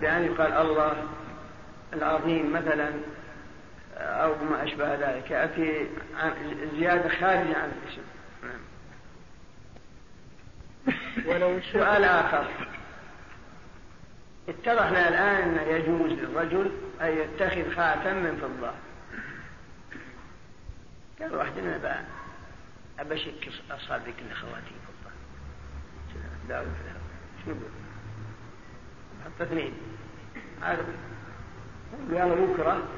بأن يقال الله العظيم مثلا أو ما أشبه ذلك. يأتي زيادة خارجة عن الاسم. نعم. ولو سؤال آخر. اتضح لنا الآن أنه يجوز للرجل أن يتخذ خاتم من فضة قال واحد أنا ابى اشك اصحابي كل خواتي داوي في الهواء شو يقول؟ حط اثنين. عارف؟ قالوا بكرة.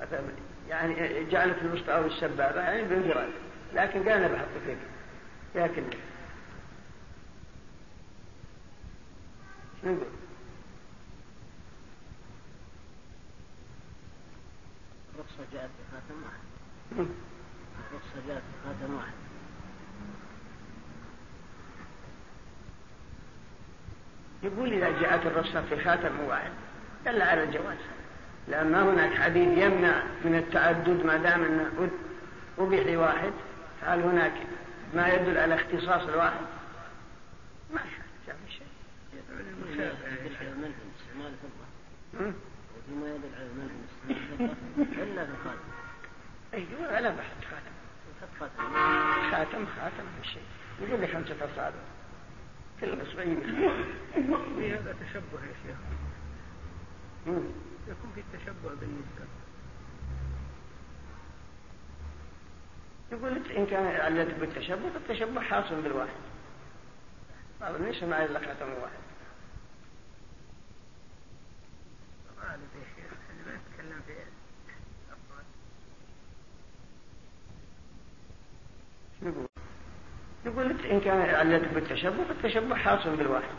مثلا يعني جعلت في الوسطى أو السبابه يعني بانفراد. لكن قال أنا بحط فيك. لكن نقول؟ الرخصة جاءت بخاتم واحد الرخصة جاءت بخاتم واحد يقول إذا جاءت الرخصة في خاتم واحد دل على الجواز. لأن ما هناك حديث يمنع من التعدد ما دام أنه أبيح لواحد فهل هناك ما يدل على اختصاص الواحد؟ ما يحتاج شيء استعمال الفضة. وفيما يدل على المنع من إلا في الخاتم أيوة لا بحث خاتم. خاتم خاتم شيء. يقول لي خمسة أصابع. في هذا تشبه يا شيخ. يكون في تشبه بالنسبة. يقول إن كان علتك بالتشبه فالتشبه حاصل بالواحد. بعض الناس ما إلا خاتم واحد؟ يا شيخ إحنا ما نتكلم في أفضل يقول يقول إن كان علتك بالتشبه فالتشبه حاصل بالواحد.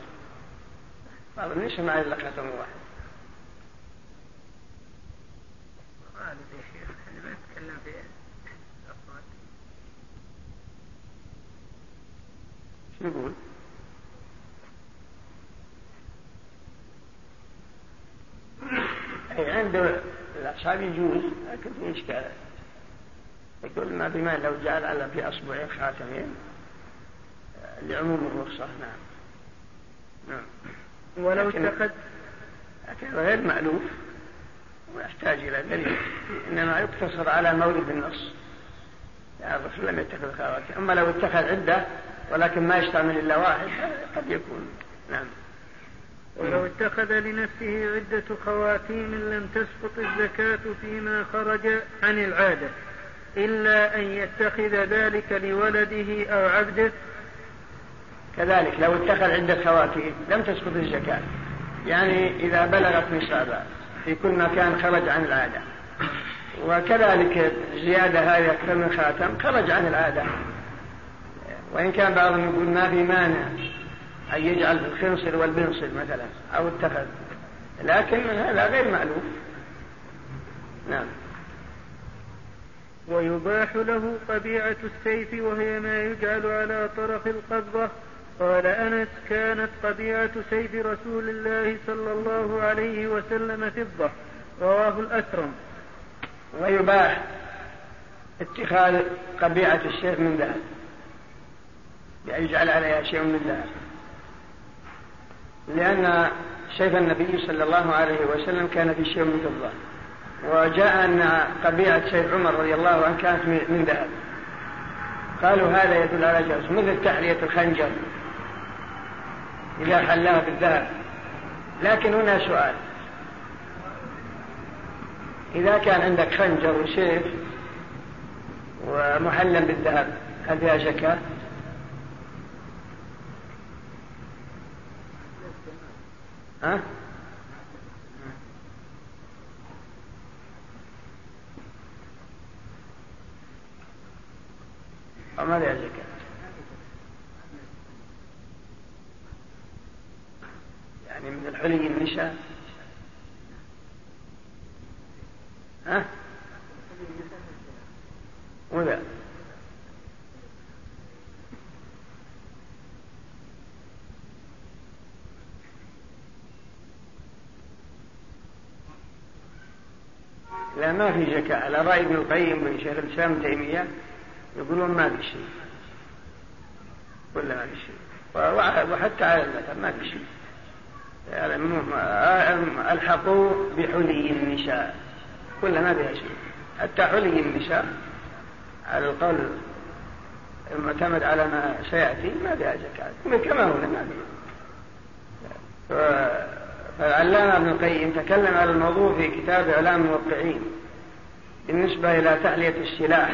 بعض الناس إلا خاتم واحد ما شو يقول؟ أي عنده الأصحاب يجوز لكن في إشكال يقول ما بما لو جعل على في أصبعين خاتمين. لعموم الرخصة نعم. نعم. ولو اتخذ لكن غير مألوف ويحتاج إلى دليل. إنما يقتصر على مورد النص. يعني الرسول لم يتخذ خواتم أما لو اتخذ عدة ولكن ما يشتمل إلا واحد قد يكون. نعم. ولو اتخذ لنفسه عدة خواتيم لم تسقط الزكاة فيما خرج عن العادة إلا أن يتخذ ذلك لولده أو عبده كذلك لو اتخذ عدة خواتيم لم تسقط الزكاة. يعني إذا بلغت نصابا في كل مكان خرج عن العادة. وكذلك زيادة هذه أكثر من خاتم خرج عن العادة. وإن كان بعضهم يقول ما في مانع أن يجعل الخنصر والبنصر مثلا أو اتخذ. لكن هذا غير مألوف. نعم. ويباح له طبيعة السيف وهي ما يجعل على طرف القبضة. قال أنس كانت طبيعة سيف رسول الله صلى الله عليه وسلم فضة. رواه الأكرم ويباح اتخاذ قبيعة السيف من ذهب. بأن يجعل عليها شيء من ذهب. لأن سيف النبي صلى الله عليه وسلم كان في شيء من فضة. وجاء أن قبيعة سيف عمر رضي الله عنه كانت من من ذهب. قالوا هذا يدل على جواز. مثل تحلية الخنجر. إذا حلاها بالذهب لكن هنا سؤال إذا كان عندك خنجر وسيف ومحلم بالذهب هل فيها زكاة؟ ها؟ ما فيها زكاة؟ يعني من الحلي النساء ها؟ ولا. لا ما في زكاة على رأي ابن القيم من شيخ الإسلام ابن تيمية يقولون ما في شيء. ولا ما في شيء. وحتى على المذهب ما في شيء. ألحقوا بحلي النساء. كلها ما فيها شيء. حتى حلي النساء على القول المعتمد على ما سيأتي ما فيها زكاة. كما هو ما ف- فالعلامة ابن القيم تكلم على الموضوع في كتاب إعلام الموقعين بالنسبة إلى تحلية السلاح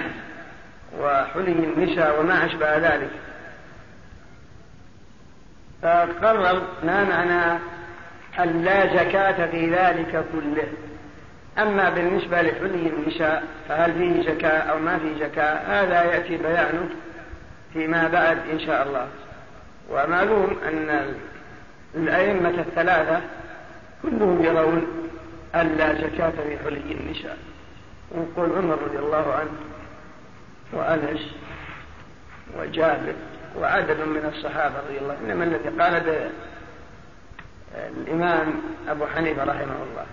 وحلي النساء وما أشبه ذلك. فقرر ما معنى أن لا زكاة في ذلك كله. أما بالنسبة لحلي النساء فهل فيه زكاة أو ما فيه زكاة؟ هذا يأتي بيانه فيما بعد إن شاء الله. ومعلوم أن الأئمة الثلاثة كلهم يرون ألا زكاة في حلي النساء. ويقول عمر رضي الله عنه وأنس وجابر وعدد من الصحابة رضي الله إنما الذي قال الإمام أبو حنيفة رحمه الله.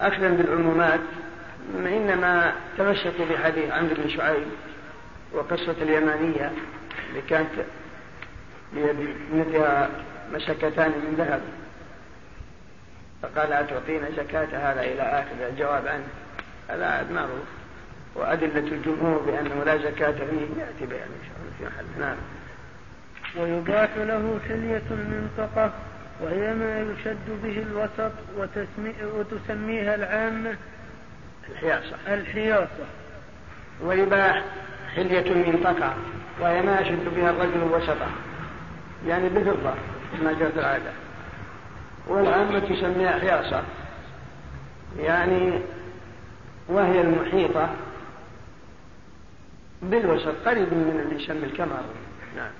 أخذا بالعمومات إنما تمسكوا بحديث عمرو بن شعيب وقصة اليمانية اللي كانت بابنتها مسكتان من ذهب. فقال أتعطينا زكاة هذا إلى آخر الجواب عنه. هذا معروف. وأدلة الجمهور بأنه لا زكاة فيه يأتي بيان إن شاء الله في محل. نعم. ويباح له حلية المنطقة وهي ما يشد به الوسط وتسميها العامة الحياصة الحياصة ويباح حلية المنطقة وهي ما يشد بها الرجل وسطه. يعني بفضة كما جاءت العادة. والعامة تسميها حياصة يعني وهي المحيطة بالوسط قريب من اللي يسمى الكمر. نعم.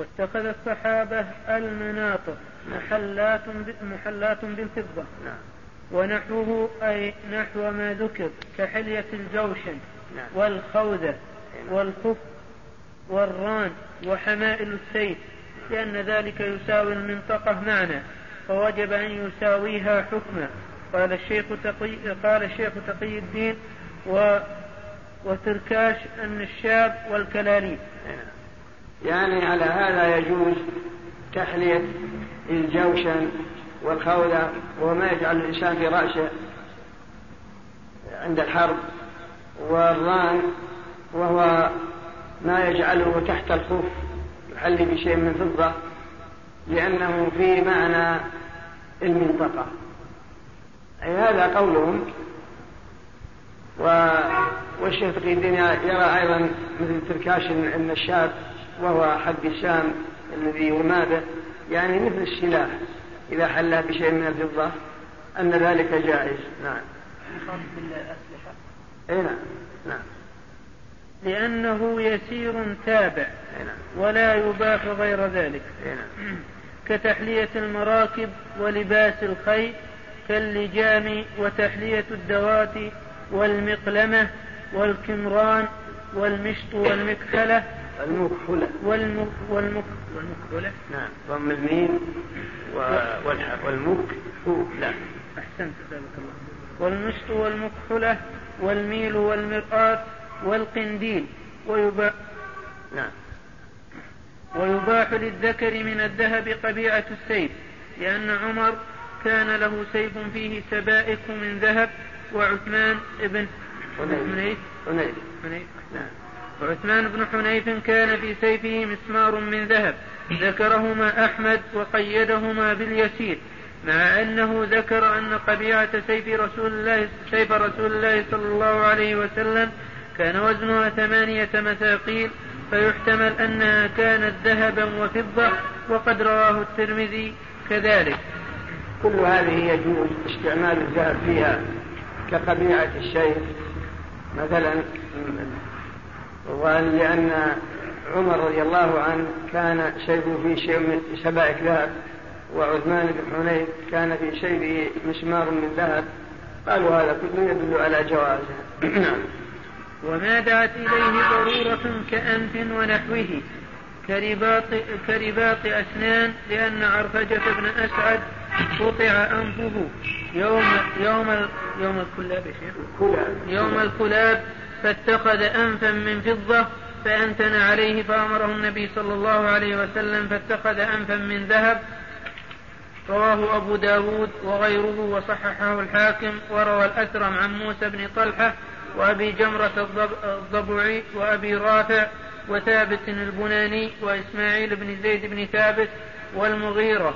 واتخذ الصحابة المناطق محلات محلات بالفضة. نعم. ونحوه أي نحو ما ذكر كحلية الجوشن نعم. والخوذة والخف والران وحمائل السيف لأن ذلك يساوي المنطقة معنى فوجب أن يساويها حكما. قال الشيخ تقي قال الشيخ تقي الدين و وتركاش النشاب والكلاليب. يعني على هذا يجوز تحلية الجوشن والخولة وما يجعل الإنسان في رأسه عند الحرب والران وهو ما يجعله تحت الخوف يحلي بشيء من فضة لأنه في معنى المنطقة. أي هذا قولهم. و... والشيخ تقي الدين يرى أيضا مثل تركاش النشاب وهو حق الشام الذي يرمى به يعني مثل السلاح إذا حل بشيء من الفضة أن ذلك جائز. نعم. بالأسلحة. أي نعم. نعم. لأنه يسير تابع نعم. ولا يباح غير ذلك. نعم. كتحلية المراكب ولباس الخيل كاللجام وتحلية الدوات والمقلمة والكمران والمشط والمكحلة المكحلة والمك والمكحلة نعم. ضم الميم والمك لا أحسنت. جزاك الله والمشط والمكحلة والميل والمرآة والقنديل. ويباح نعم. ويباح للذكر من الذهب قبيعة السيف لأن عمر كان له سيف فيه سبائك من ذهب وعثمان بن حنيف. حنيف. حنيف. نعم. وعثمان بن حنيف كان في سيفه مسمار من ذهب. ذكرهما أحمد وقيدهما باليسير مع أنه ذكر أن قبيعة سيف رسول الله سيف رسول الله صلى الله عليه وسلم كان وزنها ثمانية مثاقيل فيحتمل أنها كانت ذهبا وفضة وقد رواه الترمذي كذلك. كل هذه يجوز استعمال الذهب فيها كقبيعة الشيء مثلا ولأن عمر رضي الله عنه كان سيفه فيه شيء من سبائك ذهب وعثمان بن حنيف كان في سيفه مسمار من ذهب. قالوا هذا كله يدل على جوازه. نعم. وما دعت إليه ضرورة كأنف ونحوه كرباط, كرباط أسنان لأن عرفجة بن أسعد قطع أنفه. يوم يوم يوم الكلاب يوم الكلاب. فاتخذ أنفا من فضة فأنتن عليه فأمره النبي صلى الله عليه وسلم فاتخذ أنفا من ذهب. رواه أبو داود وغيره وصححه الحاكم وروى الأسرم عن موسى بن طلحة وأبي جمرة الضبعي وأبي رافع وثابت البناني وإسماعيل بن زيد بن ثابت والمغيرة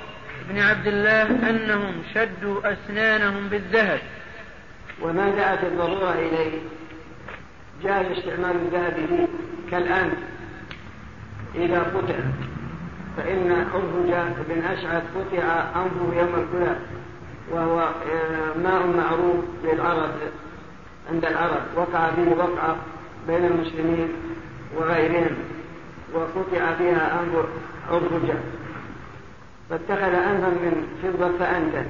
بن عبد الله أنهم شدوا أسنانهم بالذهب. وما دعت الضرورة إليه. جاء استعمال الذهب فيه كالآن إذا قطع فإن أرفج بن أسعد قطع أنفه يوم الكلاب وهو آه، ماء معروف للعرب عند العرب وقع فيه وقعة بين المسلمين وغيرهم وقطع فيها أنف أرفجة فاتخذ أنفا من فضة فأنتن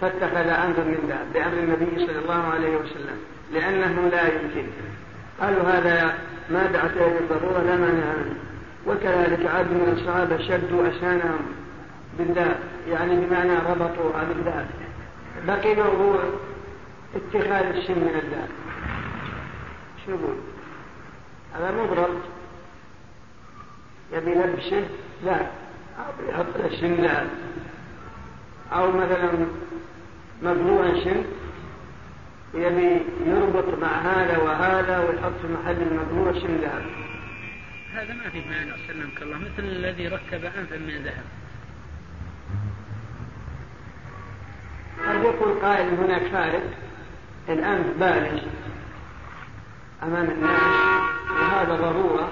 فاتخذ أنفا من ذهب بأمر النبي صلى الله عليه وسلم لأنه لا يمكن. قالوا هذا ما دعت إليه الضرورة لا مانع وكذلك عاد من الصحابة شدوا أسنانهم بالذهب يعني بمعنى ربطوا بالذهب بقي موضوع اتخاذ السن من الذهب شو يقول؟ هذا مضرب يبي يلبسه لا. أو يحط السن ذهب أو مثلا مبلوع سن؟ يبي يربط مع هذا وهذا ويحط في محل المبلوع سن ذهب هذا ما فيه مانع سلمك الله مثل الذي ركب أنفا من ذهب. قد يقول قائل هناك فارق. الأنف بالغ أمام الناس وهذا ضرورة.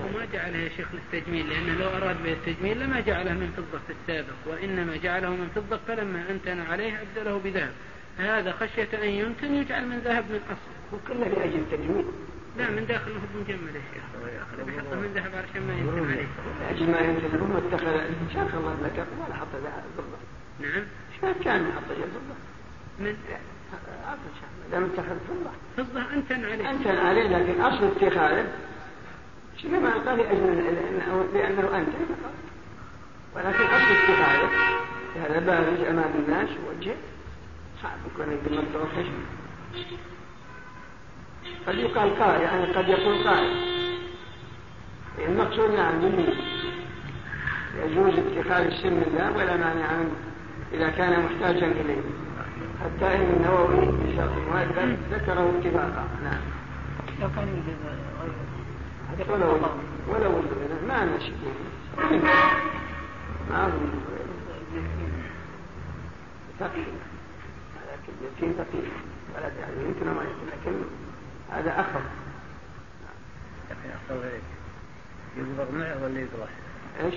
وما جعله يا شيخ للتجميل لأنه لو أراد به التجميل لما جعله من فضة في السابق وإنما جعله من فضة فلما أنتن عليه أبدله بذهب هذا خشية أن يمكن يجعل من ذهب من أصل وكله لأجل التجميل لا من داخل هو مجمل يا شيخ بيحطه من ذهب علشان ما يمكن عليه لأجل ما يمكن هو اتخذ شاخ الله لك ولا حط ذهب فضة نعم شاف كان يحط فضة من لم اتخذ فضة. فضة أنتن عليه أنتن عليه لكن أصل اتخاذه شنو ما قال لأجل لأنه أنت. ولكن أصل اتخاذه هذا بارز أمام الناس وجه صعب يكون يتمتع خشم قد يقال قائل يعني قد يقول قائل. المقصود نعم مني يجوز اتخاذ السن الله ولا مانع عنه إذا كان محتاجا إليه. حتى إن النووي في شرط المؤدب ذكره اتفاقا نعم. لو كان يوجد ولو ولو ما عندنا شيء. ما أظن ثقيل لكن يمكن ثقيل ولا يعني يمكن ما يمكن لكن هذا أخف يقبر معه ولا يقرأ؟ إيش؟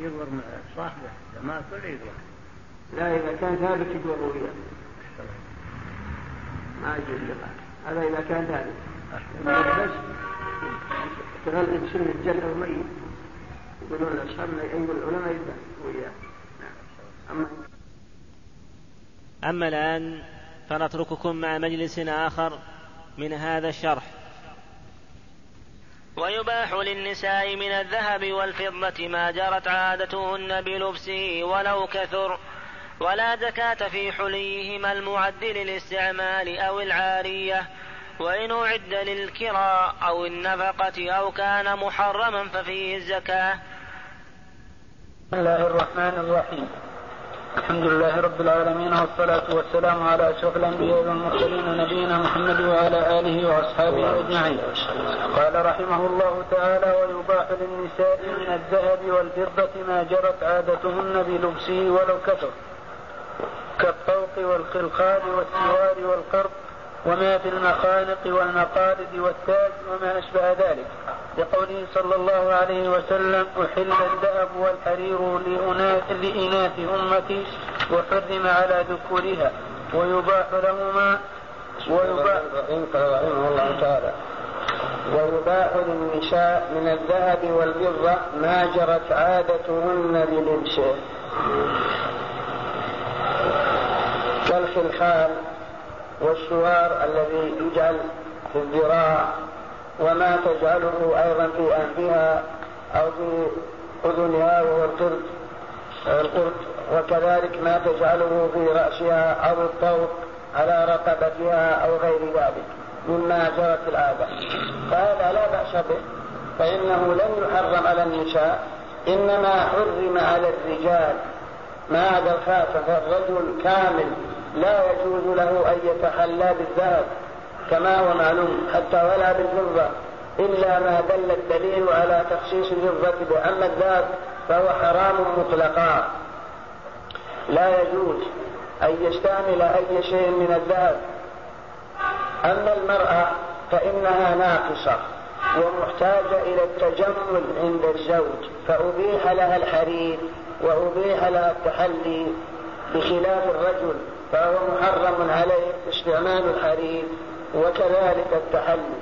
يقبر مع صاحبه. ما كل يقرأ لا إذا كان ثابت يقبر وياه. ما يجوز لقاء هذا إذا كان ثابت بس تغلب سن الجل أو ميت يقولون الأصحاب يقول العلماء يذبح وياه. أما أما الآن فنترككم مع مجلس آخر من هذا الشرح. ويباح للنساء من الذهب والفضة ما جرت عادتهن بلبسه ولو كثر. ولا زكاة في حليهما المعد للاستعمال أو العارية. وإن أعد للكراء أو النفقة أو كان محرما ففيه الزكاة. بسم الله الرحمن الرحيم. الحمد لله رب العالمين والصلاة والسلام على أشرف الأنبياء والمرسلين نبينا محمد وعلى آله وأصحابه أجمعين. قال رحمه الله تعالى ويباح للنساء من الذهب والفضة ما جرت عادتهن بلبسه ولو كثر. كالطوق والخلخال والسوار والقرب وما في المخانق والمقالد والتاج وما أشبه ذلك. لقوله صلى الله عليه وسلم أحل الذهب والحرير لإناث أمتي وحرم على ذكورها. ويباح لهما ويباح رحمه الله تعالى ويباح للنساء من الذهب والفضة ما جرت عادتهن بلبسه. كالخلخال والشوار الذي يجعل في الذراع وما تجعله أيضا في أنفها أو في أذنها وهو القرد القرد. وكذلك ما تجعله في رأسها أو الطوق على رقبتها أو غير ذلك مما جرت العادة فهذا لا بأس به فإنه لم يحرم على النساء إنما حرم على الرجال ما الخاتم فالرجل كامل لا يجوز له أن يتحلى بالذهب كما هو معلوم حتى ولا بالفضة. إلا ما دل الدليل على تخصيص الفضة بأما الذهب فهو حرام مطلقا. لا يجوز أن يستعمل أي شيء من الذهب. أما المرأة فإنها ناقصة ومحتاجة إلى التجمل عند الزوج فأبيح لها الحرير وأبيح لها التحلي بخلاف الرجل فهو محرم عليه استعمال الحرير وكذلك التحلي.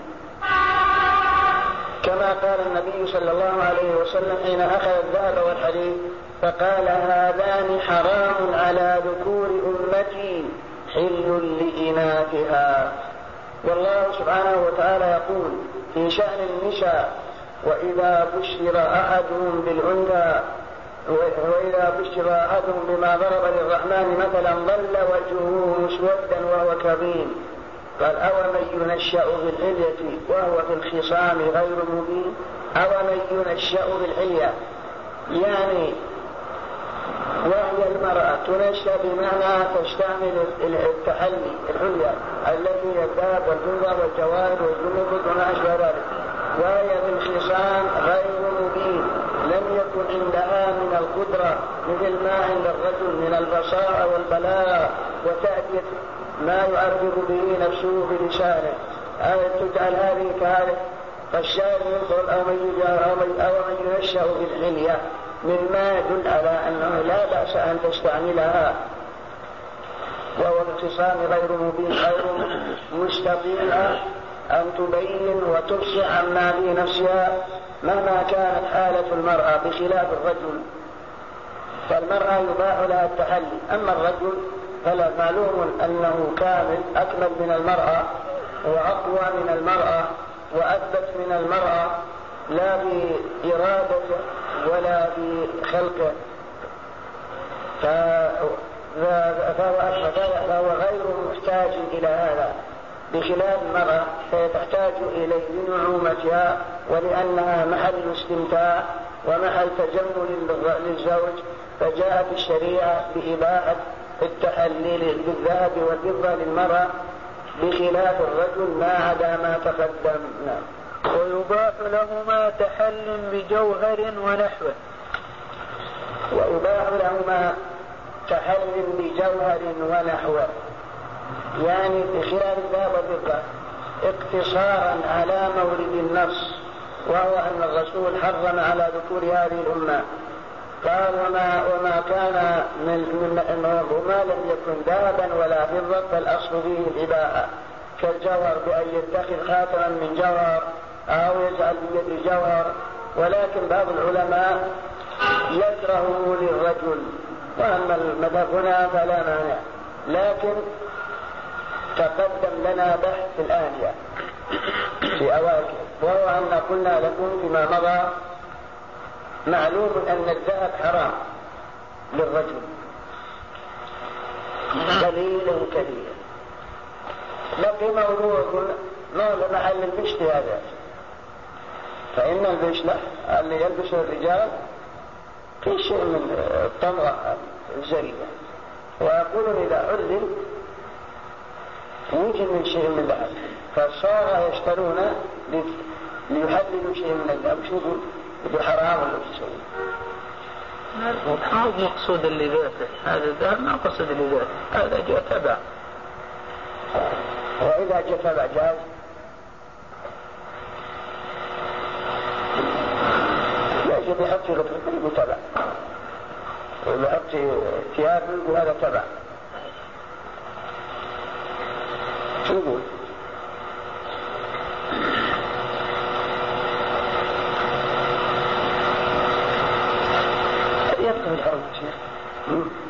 كما قال النبي صلى الله عليه وسلم حين أخذ الذهب والحديد فقال هذان حرام على ذكور أمتي حل لإناثها. والله سبحانه وتعالى يقول في شأن النساء وإذا بشر أحدهم بالأنثى وإذا بشر أحدهم بما ضرب للرحمن مثلا ظل وجهه مسودا وهو كظيم. قال أو من ينشأ في الحلية وهو في الخصام غير مبين؟ أو من ينشأ في الحلية يعني وهي المرأة تنشأ بمعنى تستعمل التحلي الحلية التي هي الذهب والفضة والجواهر والجنود وما أشبه ذلك. وهي في الخصام غير مبين. لم يكن عندها القدرة مثل ما عند الرجل من البصاعة والبلاغة وتأتي ما يعبر به نفسه بلسانه. أو تجعل هذه كهذه فالشاعر يقول أو من أو من, ينشأ في الحلية مما يدل على أنه لا بأس أن تستعملها. وهو الخصام غير مبين غير مستطيع أن تبين وتفصح عما في نفسها مهما كانت حالة المرأة بخلاف الرجل. فالمرأة يباح لها التحلي. أما الرجل فلا معلوم أنه كامل أكمل من المرأة وأقوى من المرأة وأثبت من المرأة لا بإرادته ولا بخلقه. فهو فهو غير محتاج إلى هذا. بخلاف المرأة فهي تحتاج إليه لنعومتها ولأنها محل استمتاع ومحل تجمل للزوج فجاءت الشريعة بإباحة التحلي بالذهب والفضة للمرأة بخلاف الرجل ما عدا ما تقدم نعم ويباح لهما تحل بجوهر ونحوه. ويباح لهما تحل بجوهر ونحوه. يعني بخلاف الذهب والفضة اقتصارا على مورد النص وهو أن الرسول حرم على ذكور هذه الأمة. قال وما وما كان من من وما لم يكن ذهبا ولا فضة فالأصل فيه الإباحة كالجوهر بأن يتخذ خاتما من جوهر أو يجعل بيد جوهر ولكن بعض العلماء يكرهه للرجل. وأما المذهب هنا فلا مانع. لكن تقدم لنا بحث الآنية في أواخر. وهو أن قلنا لكم فيما مضى معلوم أن الذهب حرام للرجل. قليلا كثيرا لكن موضوع موضوع محل البشت هذا فإن البشت اللي يلبسه الرجال في شيء من الطمرة الزريبة ويقولون إذا علم يوجد من شيء من ذهب فصار يشترون ليحللوا شيء من الذهب شو يقول؟ بحرام ولا بشيء ما هو مقصود اللي ذاته. هذا الذهب ما قصد اللي ذاته. هذا جاء تبع. وإذا جاء تبع جاز؟ يجب يحط غطرة يقول تبع. ويحط ثياب يقول هذا تبع. شو يقول؟ يدخل الحرم يا شيخ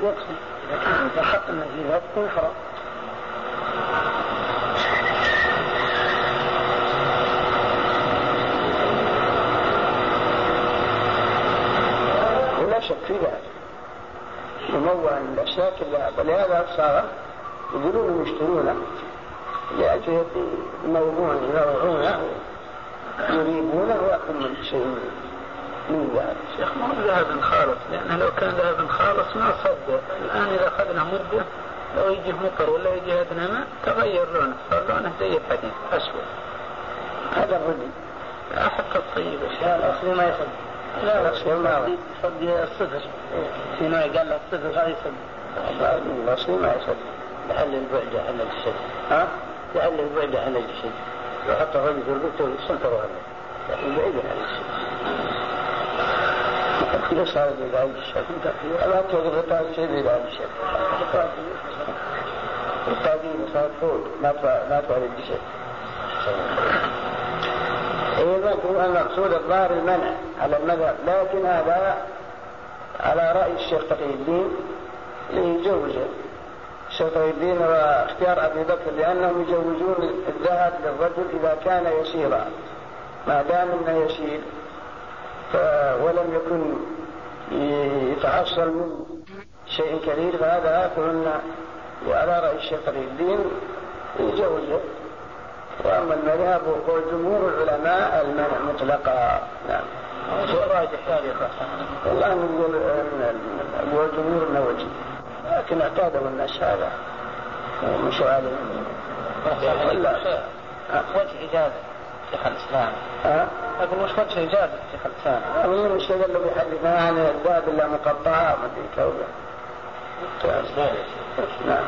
يدخل إذا حط الحرم ولا شك في ذلك. ينوع الأشياء كلها ولهذا صار يقولون يشترونه لأجل موضوع يروعونه يريبونه ويأكل من شيء من ذهب شيخ ما هو ذهب خالص؟ لأنه لو كان ذهب خالص ما صدق. الآن إذا أخذنا مدة لو يجي مطر ولا يجي أدنى ماء تغير لونه. صار لونه زي الحديد أسود. هذا الردي حتى الطيب. لا الأصلي ما يصدق لا الأصلي ما يصدق الصفر. في نوع قال له الصفر هذا يصدق الأصلي ما يصدق لحل البعد حل الشد ها؟ لحل البعد حل الشد لو حط الرجل في البيت سنتر هذا لكن بعيد عن هذا بعيد عن الشد؟ لا تغلط هذا الشيء بعيد عن الشد التعديل صار فوق ما ما تعرف بشيء أيضا ظاهره المقصود الظاهر المنع على المذهب لكن هذا على رأي الشيخ تقي الدين يجوزه الشيخ تقي الدين واختيار أبي بكر لأنهم يجوزون الذهب للرجل إذا كان يسيرا ما دام إنه يسير ولم يكن يتحصل من شيء كثير فهذا آكل وعلى رأي الشيخ الدين يجوزه وأما المذهب وقول جمهور العلماء المنع مطلقا. نعم. شو الراجح شيخ والله نقول أبو جمهور النووي. لكن اعتاده الناس هذا. مش عليه وجه إجازة. شيخ الإسلام. ها؟ أقول وش وجه إجازة شيخ الإسلام؟ أقول استدلوا بحديث عن الذهب إلا مقطعة ما أدري كوبة نعم.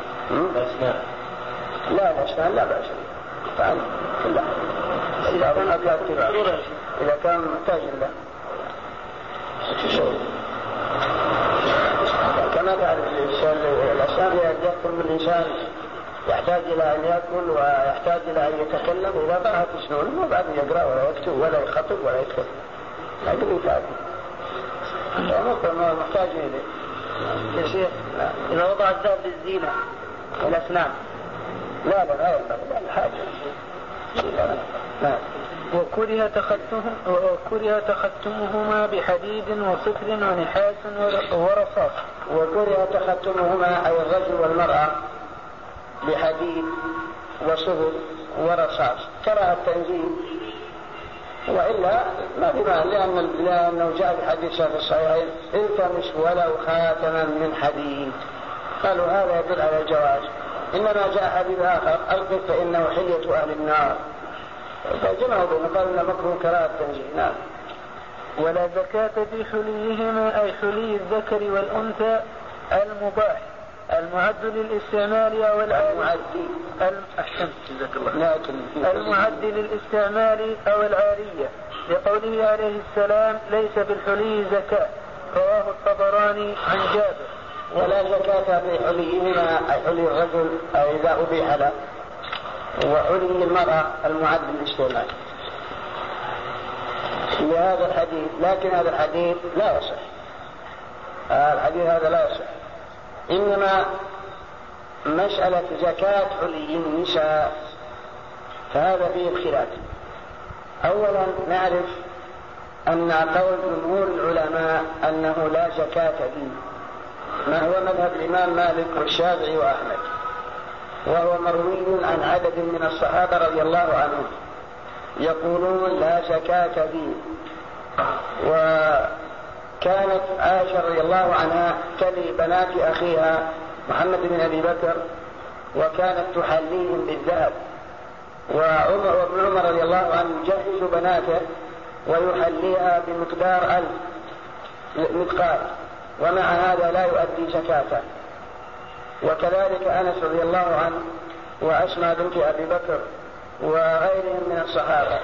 لا الأسنان لا بأس فعل كلها. إذا كان كبار إذا كان محتاج له. كما تعرف الإنسان الأسنان يكون من الإنسان. يحتاج إلى أن يأكل ويحتاج إلى أن يتكلم إذا ضاعت سنون ما بعد يقرأ ولا يكتب ولا يخطب ولا يكتب. لكن يتابع محتاج إليه. يا شيخ إذا وضع الذهب للزينة الأسنان لا لا لا لا الحاجة نعم وكره تختمه وكره تختمهما بحديد وصفر ونحاس ورصاص. وكره تختمهما أي الرجل والمرأة بحديد وصفر ورصاص. كره التنزيل وإلا ما في معنى لأن لأنه جاء في حديث في الصحيحين التمس ولو خاتما من حديد. قالوا هذا يدل على الجواز. إنما جاء حديث آخر القف فانه حليه أهل النار. فجمعوا بين قالوا مكروه كراهة التنزيل نعم. ولا زكاة في حليهما أي حلي الذكر والأنثى المباح. المعد للاستعمال أو العاري أحسنت. جزاك الله. المعد للاستعمال أو العارية. لقوله عليه السلام ليس بالحلي زكاة. رواه الطبراني عن جابر. ولا زكاة في حليهما أي حلي الرجل أو إذا أبيح له. وحلي المرأة المعد للاستعمال. في هذا الحديث لكن هذا الحديث لا يصح. الحديث هذا لا يصح. إنما مسألة زكاة حلي النساء فهذا فيه الخلاف. أولا نعرف أن قول جمهور العلماء أنه لا زكاة فيه ما هو مذهب الإمام مالك والشافعي وأحمد وهو مروي عن عدد من الصحابة رضي الله عنهم يقولون لا زكاة فيه. وكانت عائشة رضي الله عنها تلي بنات أخيها محمد بن أبي بكر وكانت تحليهم بالذهب. وعمر وابن عمر رضي الله عنه يجهز بناته ويحليها بمقدار ألف مثقال ومع هذا لا يؤدي زكاته. وكذلك أنس رضي الله عنه وأسمى بنت أبي بكر وغيرهم من الصحابة.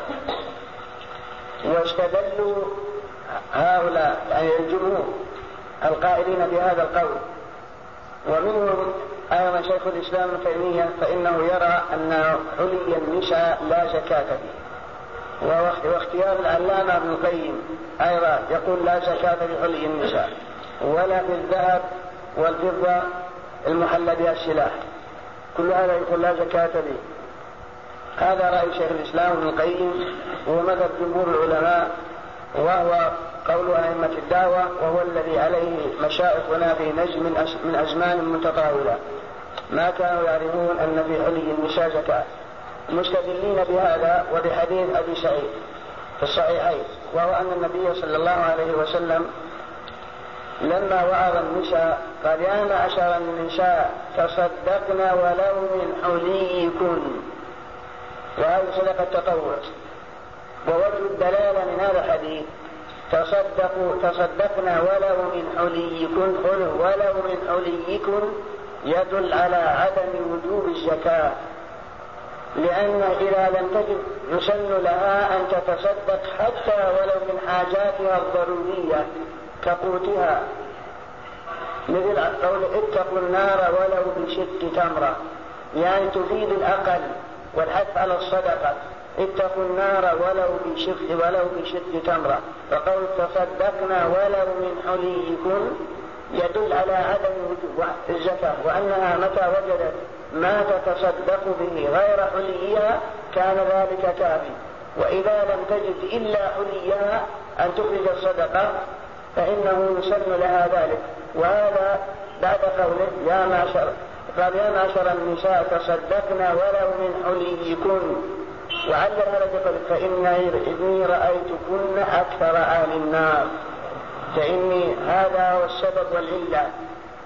واستدلوا هؤلاء يعني الجمهور القائلين بهذا القول. ومنهم أيضا شيخ الإسلام ابن تيمية فإنه يرى أن حلي النساء لا زكاة فيه. واختيار العلامة ابن القيم أيضا يقول لا زكاة في حلي النساء ولا في الذهب والفضة المحلى بها السلاح. كل هذا يقول لا زكاة به هذا رأي شيخ الإسلام ابن القيم وهو مذهب جمهور العلماء وهو قول أئمة الدعوة وهو الذي عليه مشائخنا في نجم من أزمان متطاولة. ما كانوا يعرفون أن في علي النساء زكاة مستدلين بهذا وبحديث أبي سعيد في الصحيحين وهو أن النبي صلى الله عليه وسلم لما وعظ النساء قال يا معشر النساء تصدقن ولو من حليكن وهذه صدقة تطوع ووجه الدلالة من هذا الحديث تصدقوا تصدقنا ولو من حليكن ولو من حليكن يدل على عدم وجوب الزكاة. لأن إذا لم تجد يسن لها أن تتصدق حتى ولو من حاجاتها الضرورية كقوتها. مثل قول اتقوا النار ولو بشق تمرة يعني تفيد الأقل والحث على الصدقة. اتقوا النار ولو بشق ولو بشق تمرة. وقول تصدقنا ولو من حليكم يدل على عدم وجوب الزكاة. وأنها متى وجدت؟ ما تتصدق به غير حليها كان ذلك كافي. وإذا لم تجد إلا حليها أن تخرج الصدقة فإنه يسن لها ذلك. وهذا بعد قوله يا معشر قال يا معشر النساء تصدقنا ولو من حليكن وعلل هذا بقول فإني رأيتكن أكثر أهل النار. فإني هذا هو السبب والعلة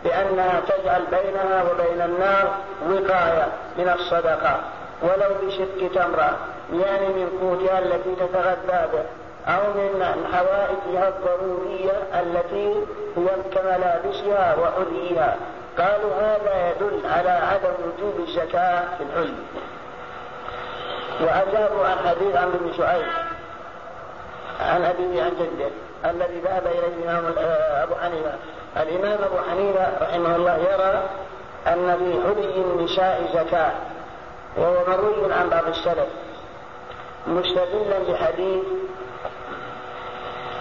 بأنها تجعل بينها وبين النار وقاية من الصدقة. ولو بشق تمرة يعني من قوتها التي تتغذى به أو من حوائجها الضرورية التي هي كملابسها وحليها قالوا هذا يدل على عدم وجوب الزكاة في الحلي وأجابوا عن حديث عمرو بن شعيب. عن أبيه عن جده الذي ذهب إليه الإمام أبو حنيفة. الإمام أبو حنيفة رحمه الله يرى أن في حلي النساء زكاة وهو مروي عن بعض السلف. مستدلا بحديث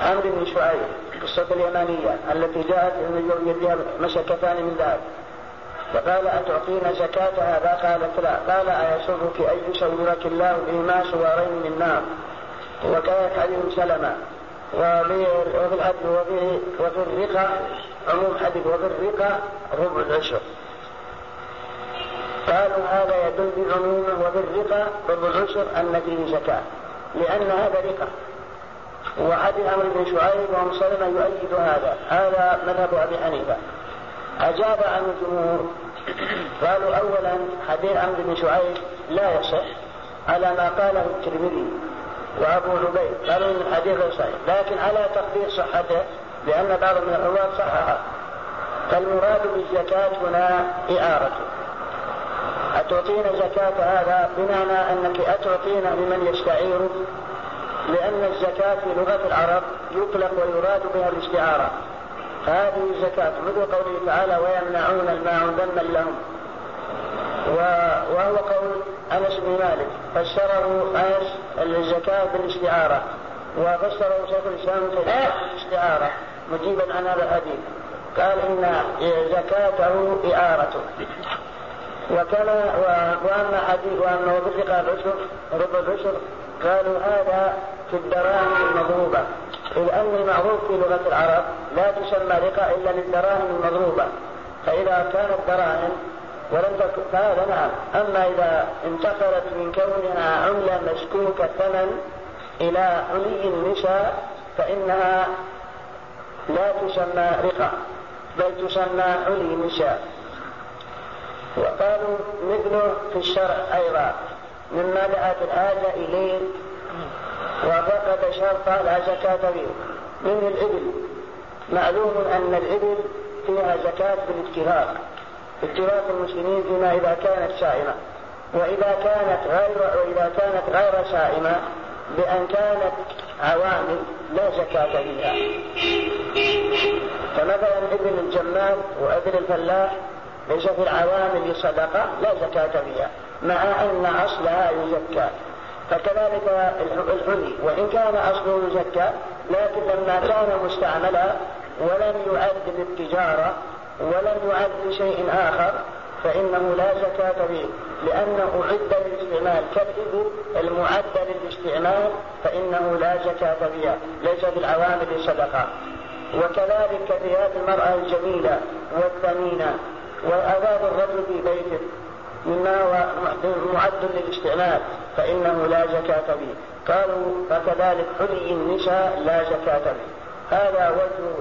عمرو بن شعيب قصة اليمانية التي جاءت من يدها مسكتان من ذهب. فقال أتعطينا زكاة هذا؟ قالت لا قال أيسرك أن يسورك الله بهما سوارين من نار. وكانت حديث سلمة وفي العدل وفي وفي الرقة عموم حديث. وفي الرقة ربع العشر. قالوا هذا يدل بعمومه. وفي الرقة ربع العشر أن فيه زكاة. لأن هذا رقة. وحديث عمرو بن شعيب وأم سلمة يؤيد هذا. هذا مذهب أبي حنيفة. أجاب عن الجمهور. قالوا أولا حديث عمرو بن شعيب لا يصح على ما قاله الترمذي وأبو عبيد قالوا إن الحديث غير صحيح. لكن على تقدير صحته لأن بعض من الرواة صححه. فالمراد بالزكاة هنا إعارته أتعطينا زكاة هذا بمعنى أنك أتعطينا لمن يستعير؟ لأن الزكاة في لغة العرب يطلق ويراد بها الاستعارة. هذه الزكاة. مثل قوله تعالى ويمنعون الماعون ذما لهم. وهو قول أنس بن مالك. فسره أنس الزكاة بالاستعارة. وفسره شيخ الإسلام بالاستعارة. مجيبا عن هذا الحديث. قال إن زكاته إعارته وكما وأما حديث وانه بالرقى العشر ربع العشر قالوا هذا في الدراهم المضروبة. اذ ان المعروف في لغة العرب لا تسمى رقى إلا للدراهم المضروبة فإذا كانت دراهم ولم تكن فهذا نعم. أما إذا انتقلت من كونها عملة مسكوك الثمن إلى حلي النساء فإنها لا تسمى رقى بل تسمى حلي النساء. وقالوا مثله في الشرع أيضا مما دعت الحاجة إليه وفقد شرطا لا زكاة فيه من الإبل. معلوم أن الإبل فيها زكاة بالاتفاق. اتفاق المسلمين فيما إذا كانت سائمة وإذا كانت غير وإذا كانت غير سائمة بأن كانت عوامل لا زكاة فيها فمثلا ابن الجمال وابن الفلاح ليس في العوامل صدقة لا زكاة فيها مع أن أصلها يزكى. فكذلك الحلي. وإن كان أصله يزكى لكن لما كان مستعملا ولم يعد للتجارة ولم يعد لشيء آخر فإنه لا زكاة فيه لأنه عد للاستعمال. كالإبل المعدة للاستعمال فإنه لا زكاة فيها ليس في العوامل صدقة وكذلك كثيرات المرأة الجميلة والثمينة. وآداب الرجل في بيته. مما هو معد للاستعمال فإنه لا زكاة فيه. قالوا فكذلك حلي النساء لا زكاة فيه. هذا وجه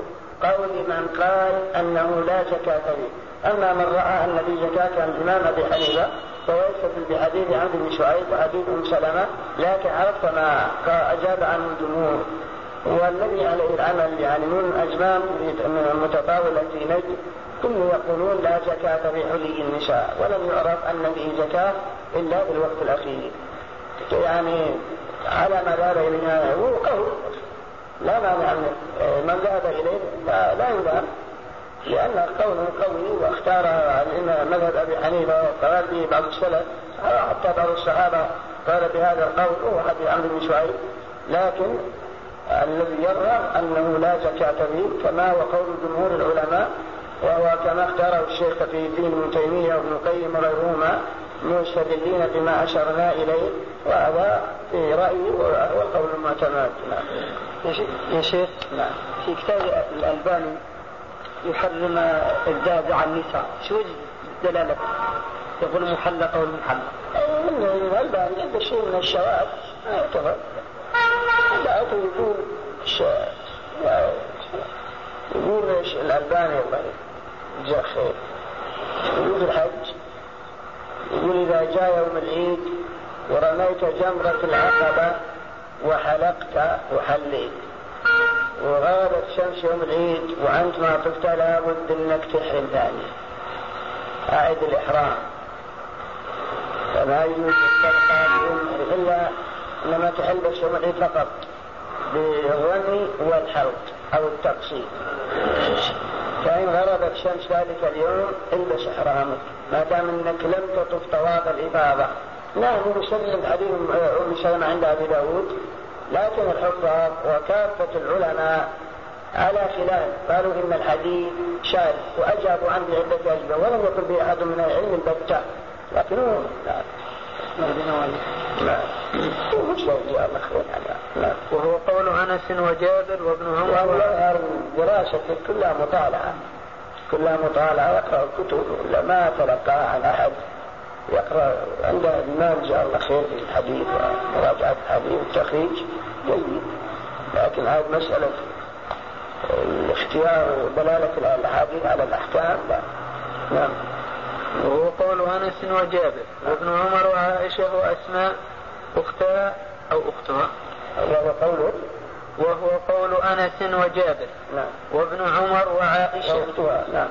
قول من قال أنه لا زكاة فيه. أما من رأى أن في زكاة الإمام أبي حنيفة فهو يستدل بحديث عبد بن شعيب وحديث أم سلمة لكن عرفت ما أجاب عنه الجمهور. والذي عليه العمل يعني من أزمان متطاولة في نجد. ثم يقولون لا زكاة في حلي النساء ولم يعرف أن فيه زكاة إلا في الوقت الأخير. يعني على ما ذهب إليه هو قول. لا مانع من ذهب إليه لا, يلام لأن قوله قوي واختار مذهب أبي حنيفة وقال به بعض السلف حتى بعض الصحابة قال بهذا القول هو حديث عمرو بن شعيب. لكن الذي يظهر أنه لا زكاة فيه كما هو قول جمهور العلماء وهو كما اختاره الشيخ في الدين ابن تيمية وابن القيم وغيرهما مستدلين بما أشرنا إليه وهذا في رأيي وهو القول المعتمد نعم. يا شيخ نعم. في كتاب الألباني يحرم الذهب على النساء شو دلالته؟ يقول المحلقة والمحلقة من الألباني عنده شيء من الشواذ ما يعتبر لا يقول يقول الألباني الله يجزاه خير. يقول الحج. يقول إذا جاء يوم العيد ورميت جمرة العقبة وحلقت وحليت. وغابت شمس يوم العيد وأنت ما طفت لابد أنك تحرم ثاني أعد الإحرام. فما يجوز تبقى إلا إنما تحل بس يوم العيد فقط. بالرمي والحلق أو التقصير. فإن غربت شمس ذلك اليوم البس إحرامك ما دام أنك لم تطف طواف الإفاضة نعم مسلم حديث أم سلمة عند أبي داود. لكن الحفاظ وكافة العلماء على خلاف قالوا إن الحديث شاذ وأجابوا عنه بعدة أجوبة ولم يكن به أحد من العلم البتة. لكنه لا. وهو قول أنس وجابر وابن عمر. ويظهر دراسة كلها مطالعة. كلها مطالعة يقرأ الكتب. ولا ما تلقاها عن أحد. يقرأ عنده الإمام جزاه الله خير في الحديث ومراجعة الحديث والتخريج. جيد. لكن هذه مسألة الاختيار ودلالة الأحاديث على الأحكام. لا نعم. وهو قول أنس وجابر وابن عمر وعائشة وأسماء أختها أو أختها. وهو قوله وهو قول أنس وجابر. نعم. وابن عمر وعائشة. واختها نعم.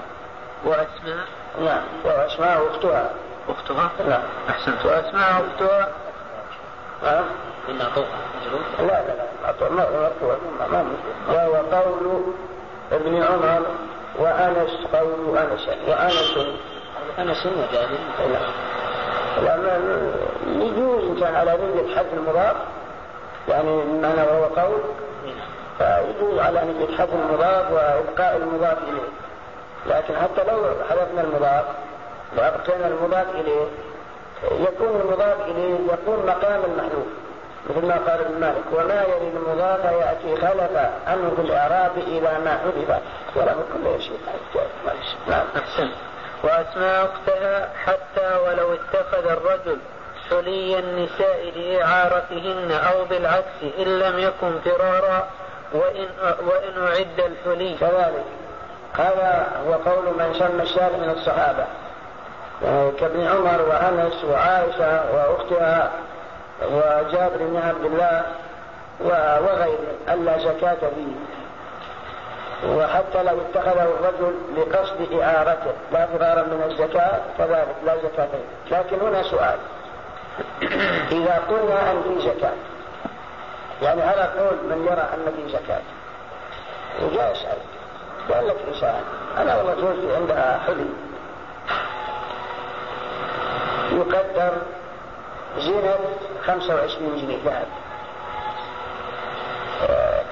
وأسماء. نعم. واسماء اختها أختها؟ نعم. أحسنت. وأسماء اختها ها؟ طوفة لا لا لا. ما وهو قول ابن عمر وأنس قول أنس. وأنس أنس وجابر لا لا. يجوز إن كان على نية حد المضاف يعني بمعنى وهو قول فيجوز على نية حد المضاف وإبقاء المضاف إليه. لكن حتى لو حذفنا المضاف وأبقينا المضاف إليه يكون المضاف إليه يكون مقام المحذوف مثل ما قال ابن مالك وما يلي المضاف يأتي خلف عنه في الإعراب إلى ما حذف. ولا كل شيء. نعم. أحسن. وأسماء أختها حتى ولو اتخذ الرجل حلي النساء لإعارتهن أو بالعكس إن لم يكن فرارا وإن وإن أعد الحلي. كذلك. هذا هو قول من سمى الشارع من الصحابة. كابن عمر وأنس وعائشة وأختها وجابر بن عبد الله وغيره ألا زكاة فيه وحتى لو اتخذه الرجل لقصد إعارته. لا فرارا من الزكاة كذلك لا زكاة. فيه لكن هنا سؤال. إذا قلنا أن في زكاة يعني على قول من يرى أن في زكاة؟ وجاء يسأل. قال لك إنسان أنا والله زوجتي عندها حلي. يقدر زينة 25 جنيه ذهب.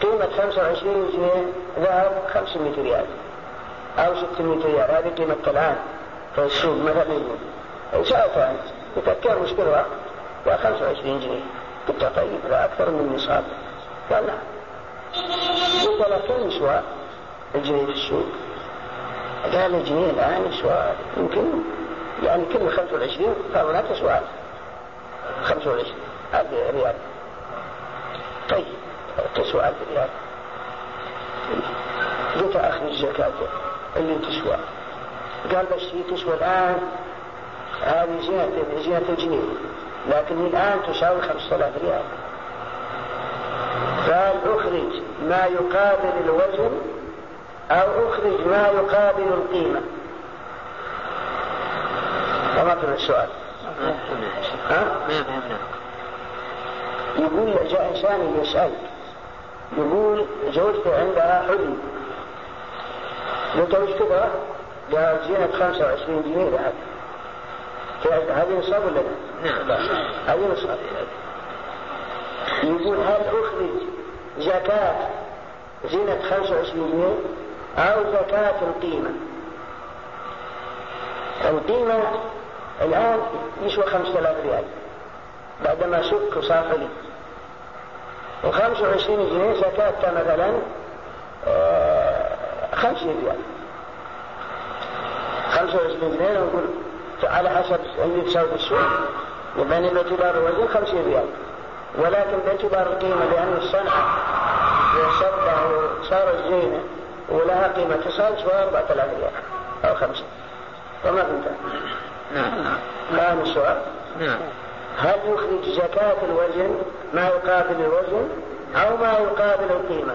قيمة 25 جنيه ذهب 500 ريال. أو 600 ريال. هذه قيمة الآن في السوق مثلا سألته أنت قلت كم مشكلة قال 25 جنيه. قلت طيب لا أكثر من نصاب. قال نعم. قلت له كم يسوى الجنيه في السوق؟ قال الجنيه الآن يسوى يمكن يعني كل 25 فهناك سؤال 25 هذه ريال. طيب. تسوى ألف ريال قلت أخذ الزكاة. اللي تسوى. قال بس هي تسوى الآن. هذه زينة زينة الجنيه لكن الآن تساوي 5000 ريال. قال أخرج ما يقابل الوزن أو أخرج ما يقابل القيمة. وما في السؤال؟ ها؟ ما فهمنا؟ يقول جاء إنسان يسأل يقول زوجته عندها حلم قلت وش كذا؟ قال زينة 25 جنيه ذهب هذه نصاب ولا لا؟ نعم. هذه نصاب. يقول هل أخرج زكاة. زينة 25 جنيه أو زكاة القيمة. القيمة الآن يسوى 5000 ريال. بعدما سك وصار حلي و25 جنيه زكاة مثلا آه، خمسين ريال. خمسة وعشرين جنيه نقول على حسب اللي تساوي في السوق يعني باعتبار الوزن خمسين ريال. ولكن باعتبار القيمة لأن الصنعة صبة وصارت زينة ولها قيمة تصل سواء 4000 ريال أو خمسة. وما فهمت؟ نعم. فاهم السؤال؟ نعم. هل يخرج زكاة الوزن ما يقابل الوزن أو ما يقابل القيمة؟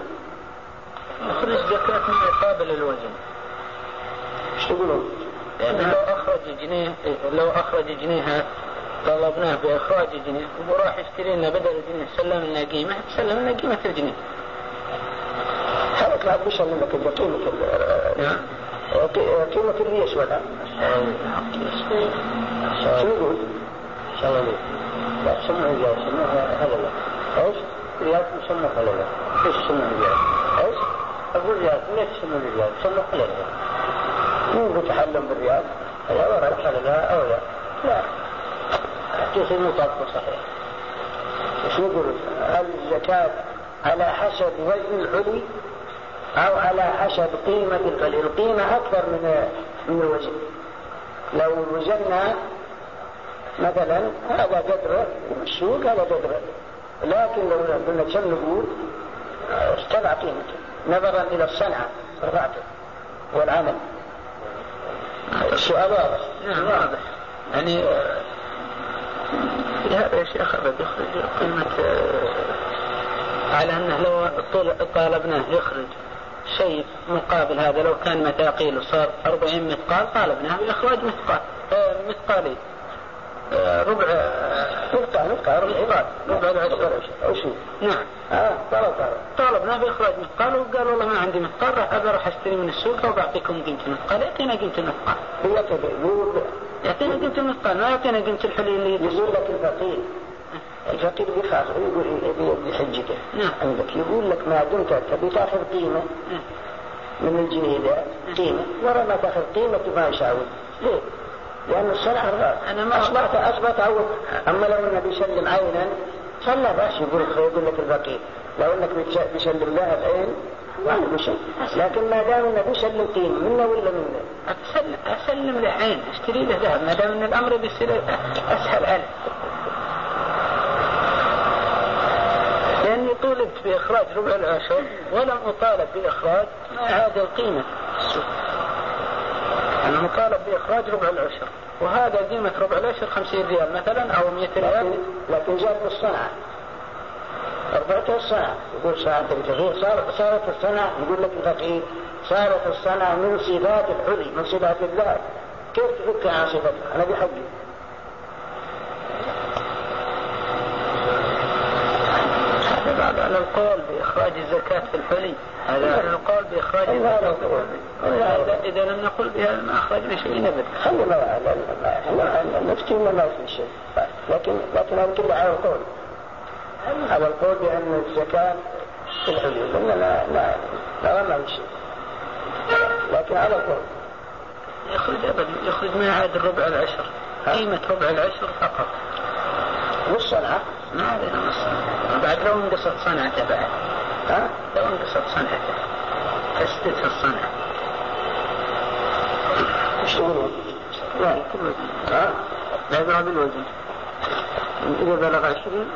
يخرج زكاة ما يقابل الوزن. إيش تقولون؟ يعني لو أخرج جنيه لو أخرج جنيها طلبناه بإخراج جنيه وراح يشتري لنا بدل الجنيه سلم لنا قيمة سلم لنا قيمة الجنيه. هذا كان بيسلم لك قيمة نعم قيمة الريش ولا؟ شو يقول؟ يقول؟ لا سمعوا ريال سمعوا هذا لا إيش؟ ريال سمعوا هذا لا إيش سمعوا ريال؟ إيش؟ أقول ريال ليش سمعوا؟ سمعوا هذا لا مو بتحلم بالريال هذا ورا لا أو لا لا حديث المطابق صحيح إيش نقول؟ هل الزكاة على حسب وزن العلي أو على حسب قيمة العلي القيمة أكثر من من الوزن لو وزنا مثلا هذا قدره السوق هذا قدره لكن لو قلنا كم نقول؟ ارتفع قيمته. نظرا إلى الصنعة رفعته والعمل. السؤال واضح. نعم واضح. يعني هذا يا شيخ ابد يخرج قيمة على أنه لو طالبناه يخرج شيء مقابل هذا لو كان مثاقيل وصار 40 مثقال طالبناه باخراج مثقال. مثقالين ربع نقطة نقطة ربع عباد. ربع العشر أو شيء نعم. آه طلب طلب. طالبنا بإخراج مثقال وقال والله ما عندي مثقال راح أبى أروح أشتري من السوق وبعطيكم قيمة المثقال يعطينا قيمة المثقال هو كذا يقول. يعطينا قيمة المثقال ما يعطينا قيمة الحلي اللي يقول لك الفقير. الفقير بيخاف يقول بحجته نعم. عندك. يقول لك ما دمت تبي تأخذ قيمة. نعم. من الجنيه ده قيمة. ورا ما تأخذ قيمة ما يساوي. ليه؟ لأن الصلاة أنا ما أصبحت أصبحت أول. أما لو أنه بيسلم عينا صلى بس يقول يقول لك الفقير. لو أنك بيسلم لها العين ما عنده شيء لكن ما دام أنه بيسلم قيمة منه ولا منه؟ اسلم اسلم له عين أشتري له ذهب. ما دام أن الأمر بيصير أسهل عليه. لأني طولبت بإخراج ربع العشر ولم أطالب بإخراج ما عاد القيمة. السوق. أنا مطالب بإخراج ربع العشر. وهذا قيمة ربع العشر 50 ريال مثلا أو 100 ريال. لكن جاءت الصنعة ربعته الصنعة يقول ساعة الجزير صارت الصنعة يقول لك الفقير صارت الصنعة من صفات الحلي من صفات الذهب كيف تفك عن صفتها أنا بحقي. على القول بإخراج الزكاة في الحلي. هذا القول بإخراج إذا لم نقل بها ما أخرجنا شيء أبدا خلينا نفتي ولا ما في شيء لكن لكن كله على القول. على القول بأن الزكاة في الحلي قلنا لا لا لا ما في شيء. لكن على القول. يخرج أبدا. يخرج ما يعادل الربع العشر. قيمة ربع العشر فقط. والصنعة ما علينا نص بعد لو انقصت صنعته بعد. ها؟ لو انقصت صنعته تسدد في الصنعة إيش تقولون؟ لا كله ها؟ لا يضرب الوزن إذا بلغ عشرين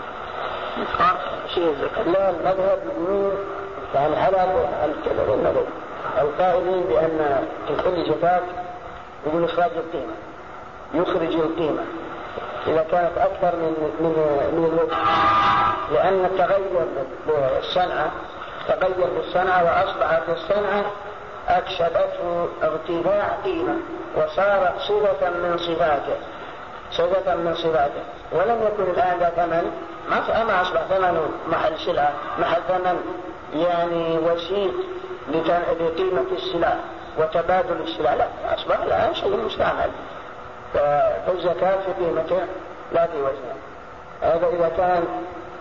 يدفع شيء الزكاة لا المذهب يقول يعني على النظر القائلين بأن في كل زكاة يقول إخراج القيمة. يخرج القيمة. إذا كانت أكثر من من من الوجه لأن التغير بالصنعة تغير بالصنعة وأصبحت الصنعة أكسبته ارتفاع قيمة وصارت صفة من صفاته صفة من صفاته. ولم يكن الآن ذا ثمن ما أصبح ثمنه محل سلعة محل ثمن يعني وسيط لقيمة السلع وتبادل السلع لا أصبح الآن شيء مستعمل. فالزكاة في قيمته لا في وزنه. هذا إذا كان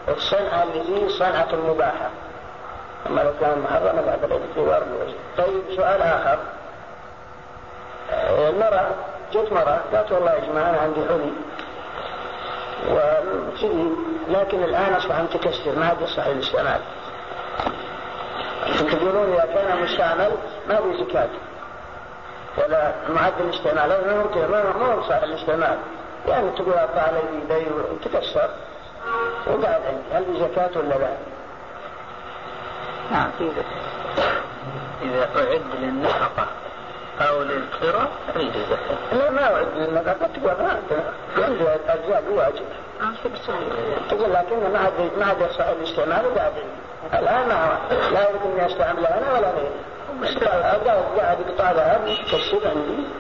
الصنعة اللي فيه صنعة مباحة. أما لو كان محرما لا بل الاعتبار بالوزن طيب سؤال آخر. المرأة جت مرأة قالت والله يا جماعة أنا عندي حلي وكذي لكن الآن أصبح متكسر ما عاد يصح للاستعمال تقولون إذا كان مستعمل ما في زكاة؟ ولا معدل الاستعمال. هذا ممكن ما ما هو صالح للاستعمال يعني تقول أطلع علي في يدي وتكسر وقاعد عندي هل في زكاة ولا لا؟ نعم إذا أعد للنفقة أو للكرة فيه زكاة لا ما أعد للنفقة تقول ما عندي أجزاء واجب. تقول لكن ما عاد ما عاد يصح الاستعمال الآن ما لا يمكن أن استعملها أنا ولا غيري.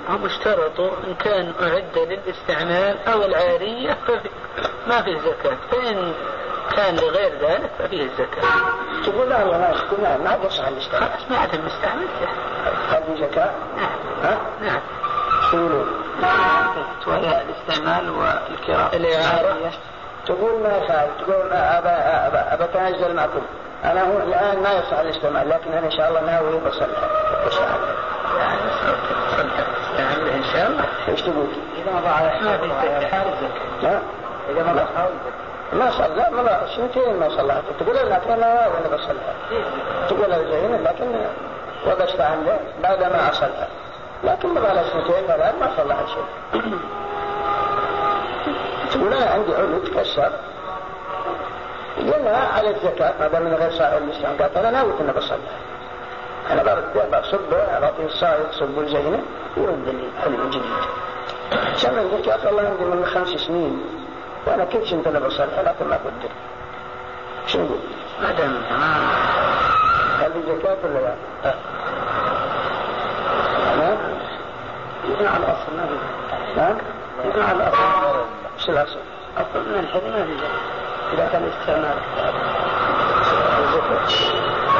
هم اشترطوا إن كان أعد للاستعمال أو العارية ما في زكاة. فإن كان لغير ذلك ففيه الزكاة تقول لا والله ما لا ما عاد يصح الاستعمال. خلاص ما عاد المستعمل. في زكاة؟ نعم. ها؟ نعم. يقولون؟ وهي الاستعمال والكراء الإعارة. تقول ما يخالف تقول أبا أبا أتنزل معكم. أنا هو الآن ما يصح الاستعمال لكن أنا إن شاء الله ناوي بصلح. يعني إن شاء الله إيش تقول؟ إذا حال الزكاة لا. إذا مضى حال ما صلى لا ما سنتين ما صلحت تقول لكن أنا ناوي أنا بصلحها تقول زين لكن وبست عنده بعد ما اصلها لكن مضى على سنتين ثلاث ما صلحت شيء. تقول أنا عندي علو تكسر قلنا على الزكاة ما دام من غير صاحب الإسلام قالت أنا ناوي أنا بصلح برد بصب أعطيه الصايغ صب الزينة ويرد لي حلو جديد. سمع الزكاة والله عندي من خمس سنين وأنا كل شيء أنا بصلح لكن ما قدر. شو نقول؟ ما دام هل زكاة ولا لا؟ نعم؟ يبنى على الأصل ما في نعم؟ يبنى على الأصل إيش الأصل؟ أصل من الحل ما في إذا كان استعمال.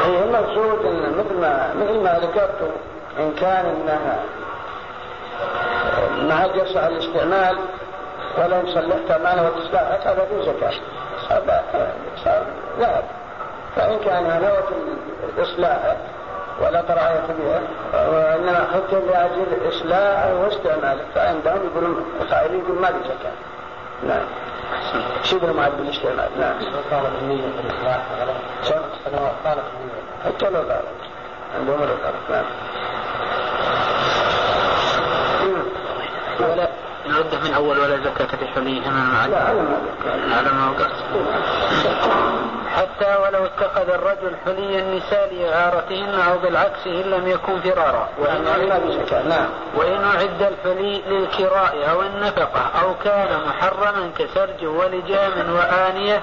هي المقصود إن مثل ما مثل ما ذكرت إن كان إنها ما عاد يصح الاستعمال ولا إن صلحتها معنا وتصلحت هذا في زكاة. صار ذهب. فإن كان نوى الإصلاح ولا ترعية بها وإنما حتى لأجل إصلاح واستعماله فعندهم يقولون القائلين يقول ما في زكاة. نعم. شبه معد بالاستعمال نعم. طالب النية في طالب النية حتى لو قالت عندهم لو قالت نعم. ولا من أول ولا زكاة في حليهما على ما وقعت. حتى ولو اتخذ الرجل حلي النساء لإعارتهن أو بالعكس إن لم يكن فرارا. وإن أعد, نعم. وإن أعد الحلي للكراء أو النفقة أو كان محرما كسرج ولجام وآنية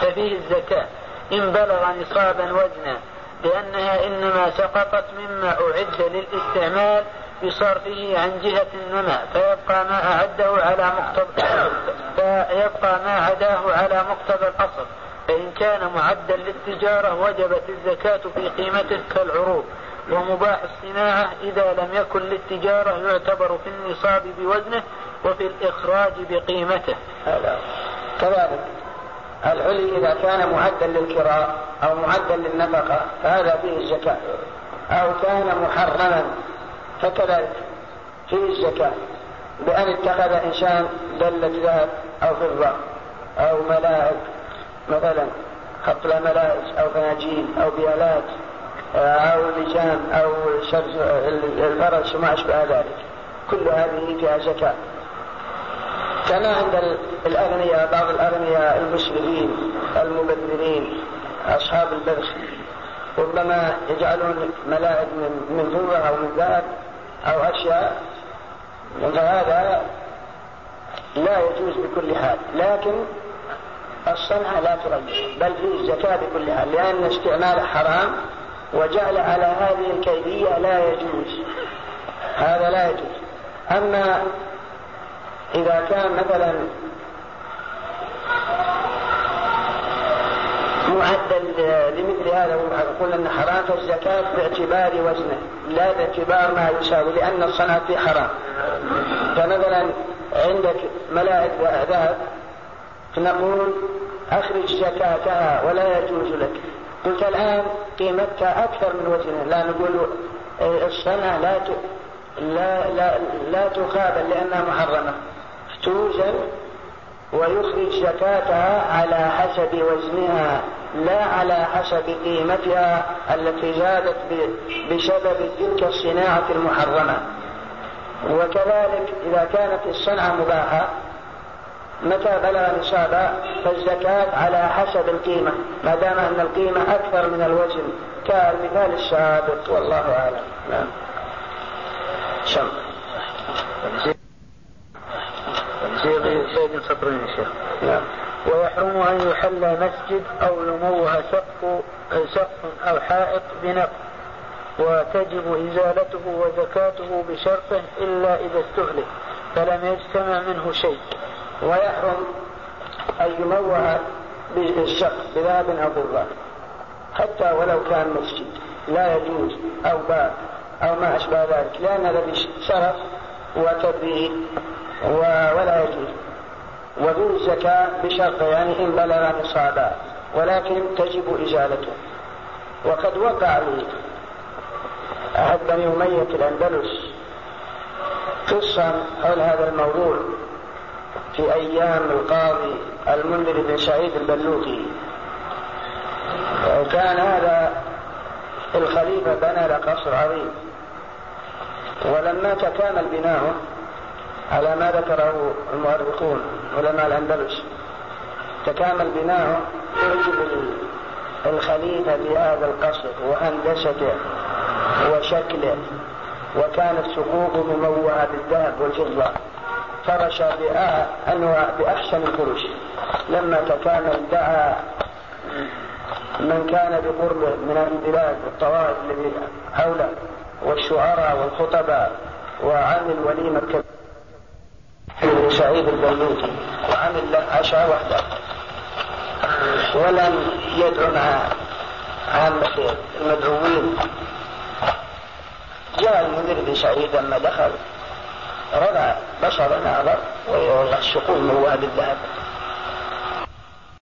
ففيه الزكاة. إن بلغ نصابا وزنا لأنها إنما سقطت مما أعد للإستعمال بصرفه عن جهة النماء فيبقى ما أعده على مقتضى فيبقى ما عداه على مقتضى الأصل. فإن كان معدا للتجارة وجبت الزكاة في قيمته كالعروض ومباح الصناعة إذا لم يكن للتجارة يعتبر في النصاب بوزنه وفي الإخراج بقيمته. هذا كذلك العلي إذا كان معدا للكراء أو معدا للنفقة فهذا فيه الزكاة. أو كان محرما فكذلك فيه الزكاة. بأن اتخذ إنسان دلة ذهب أو فضة أو ملاعب. مثلا خط ملابس أو فناجين أو بيالات أو لجام أو الفرس وما أشبه ذلك. كل هذه فيها زكاة. كما عند الأغنياء بعض الأغنياء المسلمين المبذرين أصحاب البذخ ربما يجعلون ملاعب من من فضة أو من ذهب أو أشياء. فهذا لا يجوز بكل حال. لكن الصنعة لا ترجح بل فيه الزكاة بكل حال لأن استعمال حرام وجعل على هذه الكيفية لا يجوز. هذا لا يجوز. أما إذا كان مثلا معدل لمثل هذا يقول أن حرام فالزكاة باعتبار وزنه لا باعتبار ما يساوي لأن الصنعة في حرام. فمثلا عندك ملاعب ذهب نقول أخرج زكاتها ولا يجوز لك. قلت الآن قيمتها أكثر من وزنها. لا نقول الصنعة لا ت... لا لا لا تقابل لأنها محرمة. توزن ويخرج زكاتها على حسب وزنها لا على حسب قيمتها التي زادت بسبب تلك الصناعة المحرمة. وكذلك إذا كانت الصنعة مباحة متى بلغ نصابا فالزكاة على حسب القيمة. ما دام أن القيمة أكثر من الوزن كالمثال السابق والله أعلم. نعم. شم. زيد سطرين يا شيخ. نعم. ويحرم أن يحل مسجد أو يموه سقف سقف أو حائط بنقد وتجب إزالته وزكاته بشرطه إلا إذا استهلك فلم يجتمع منه شيء. ويحرم أن يموه بالسقف بذهب أو فضة حتى ولو كان مسجد. لا يجوز أو باب أو ما أشبه ذلك. لأن هذا شرف وتبريد ولا يجوز. وذو الزكاة بشرط يعني إن بلغ نصابا ولكن تجب إزالته. وقد وقع لي أحد بني أمية الأندلس قصة حول هذا الموضوع. في أيام القاضي المنذر بن سعيد البلوطي كان هذا الخليفة بنى له قصر عظيم. ولما تكامل بناؤه على ما ذكره المؤرخون علماء الأندلس تكامل بناؤه يعجب الخليفة بهذا القصر وهندسته وشكله وكانت سقوطه مموهة بالذهب والفضة. فرش بأنواع بأحسن الفرش لما تكامل دعا من كان بقربه من البلاد والطوائف الذي حوله والشعراء والخطباء وعمل وليمة كبيرة سعيد البلوطي. وعمل له عشاء وحده. ولم يدعو مع عامة المدعوين. جاء المنذر بن سعيد لما دخل. رفع بصر نظر والشقوق مواه بالذهب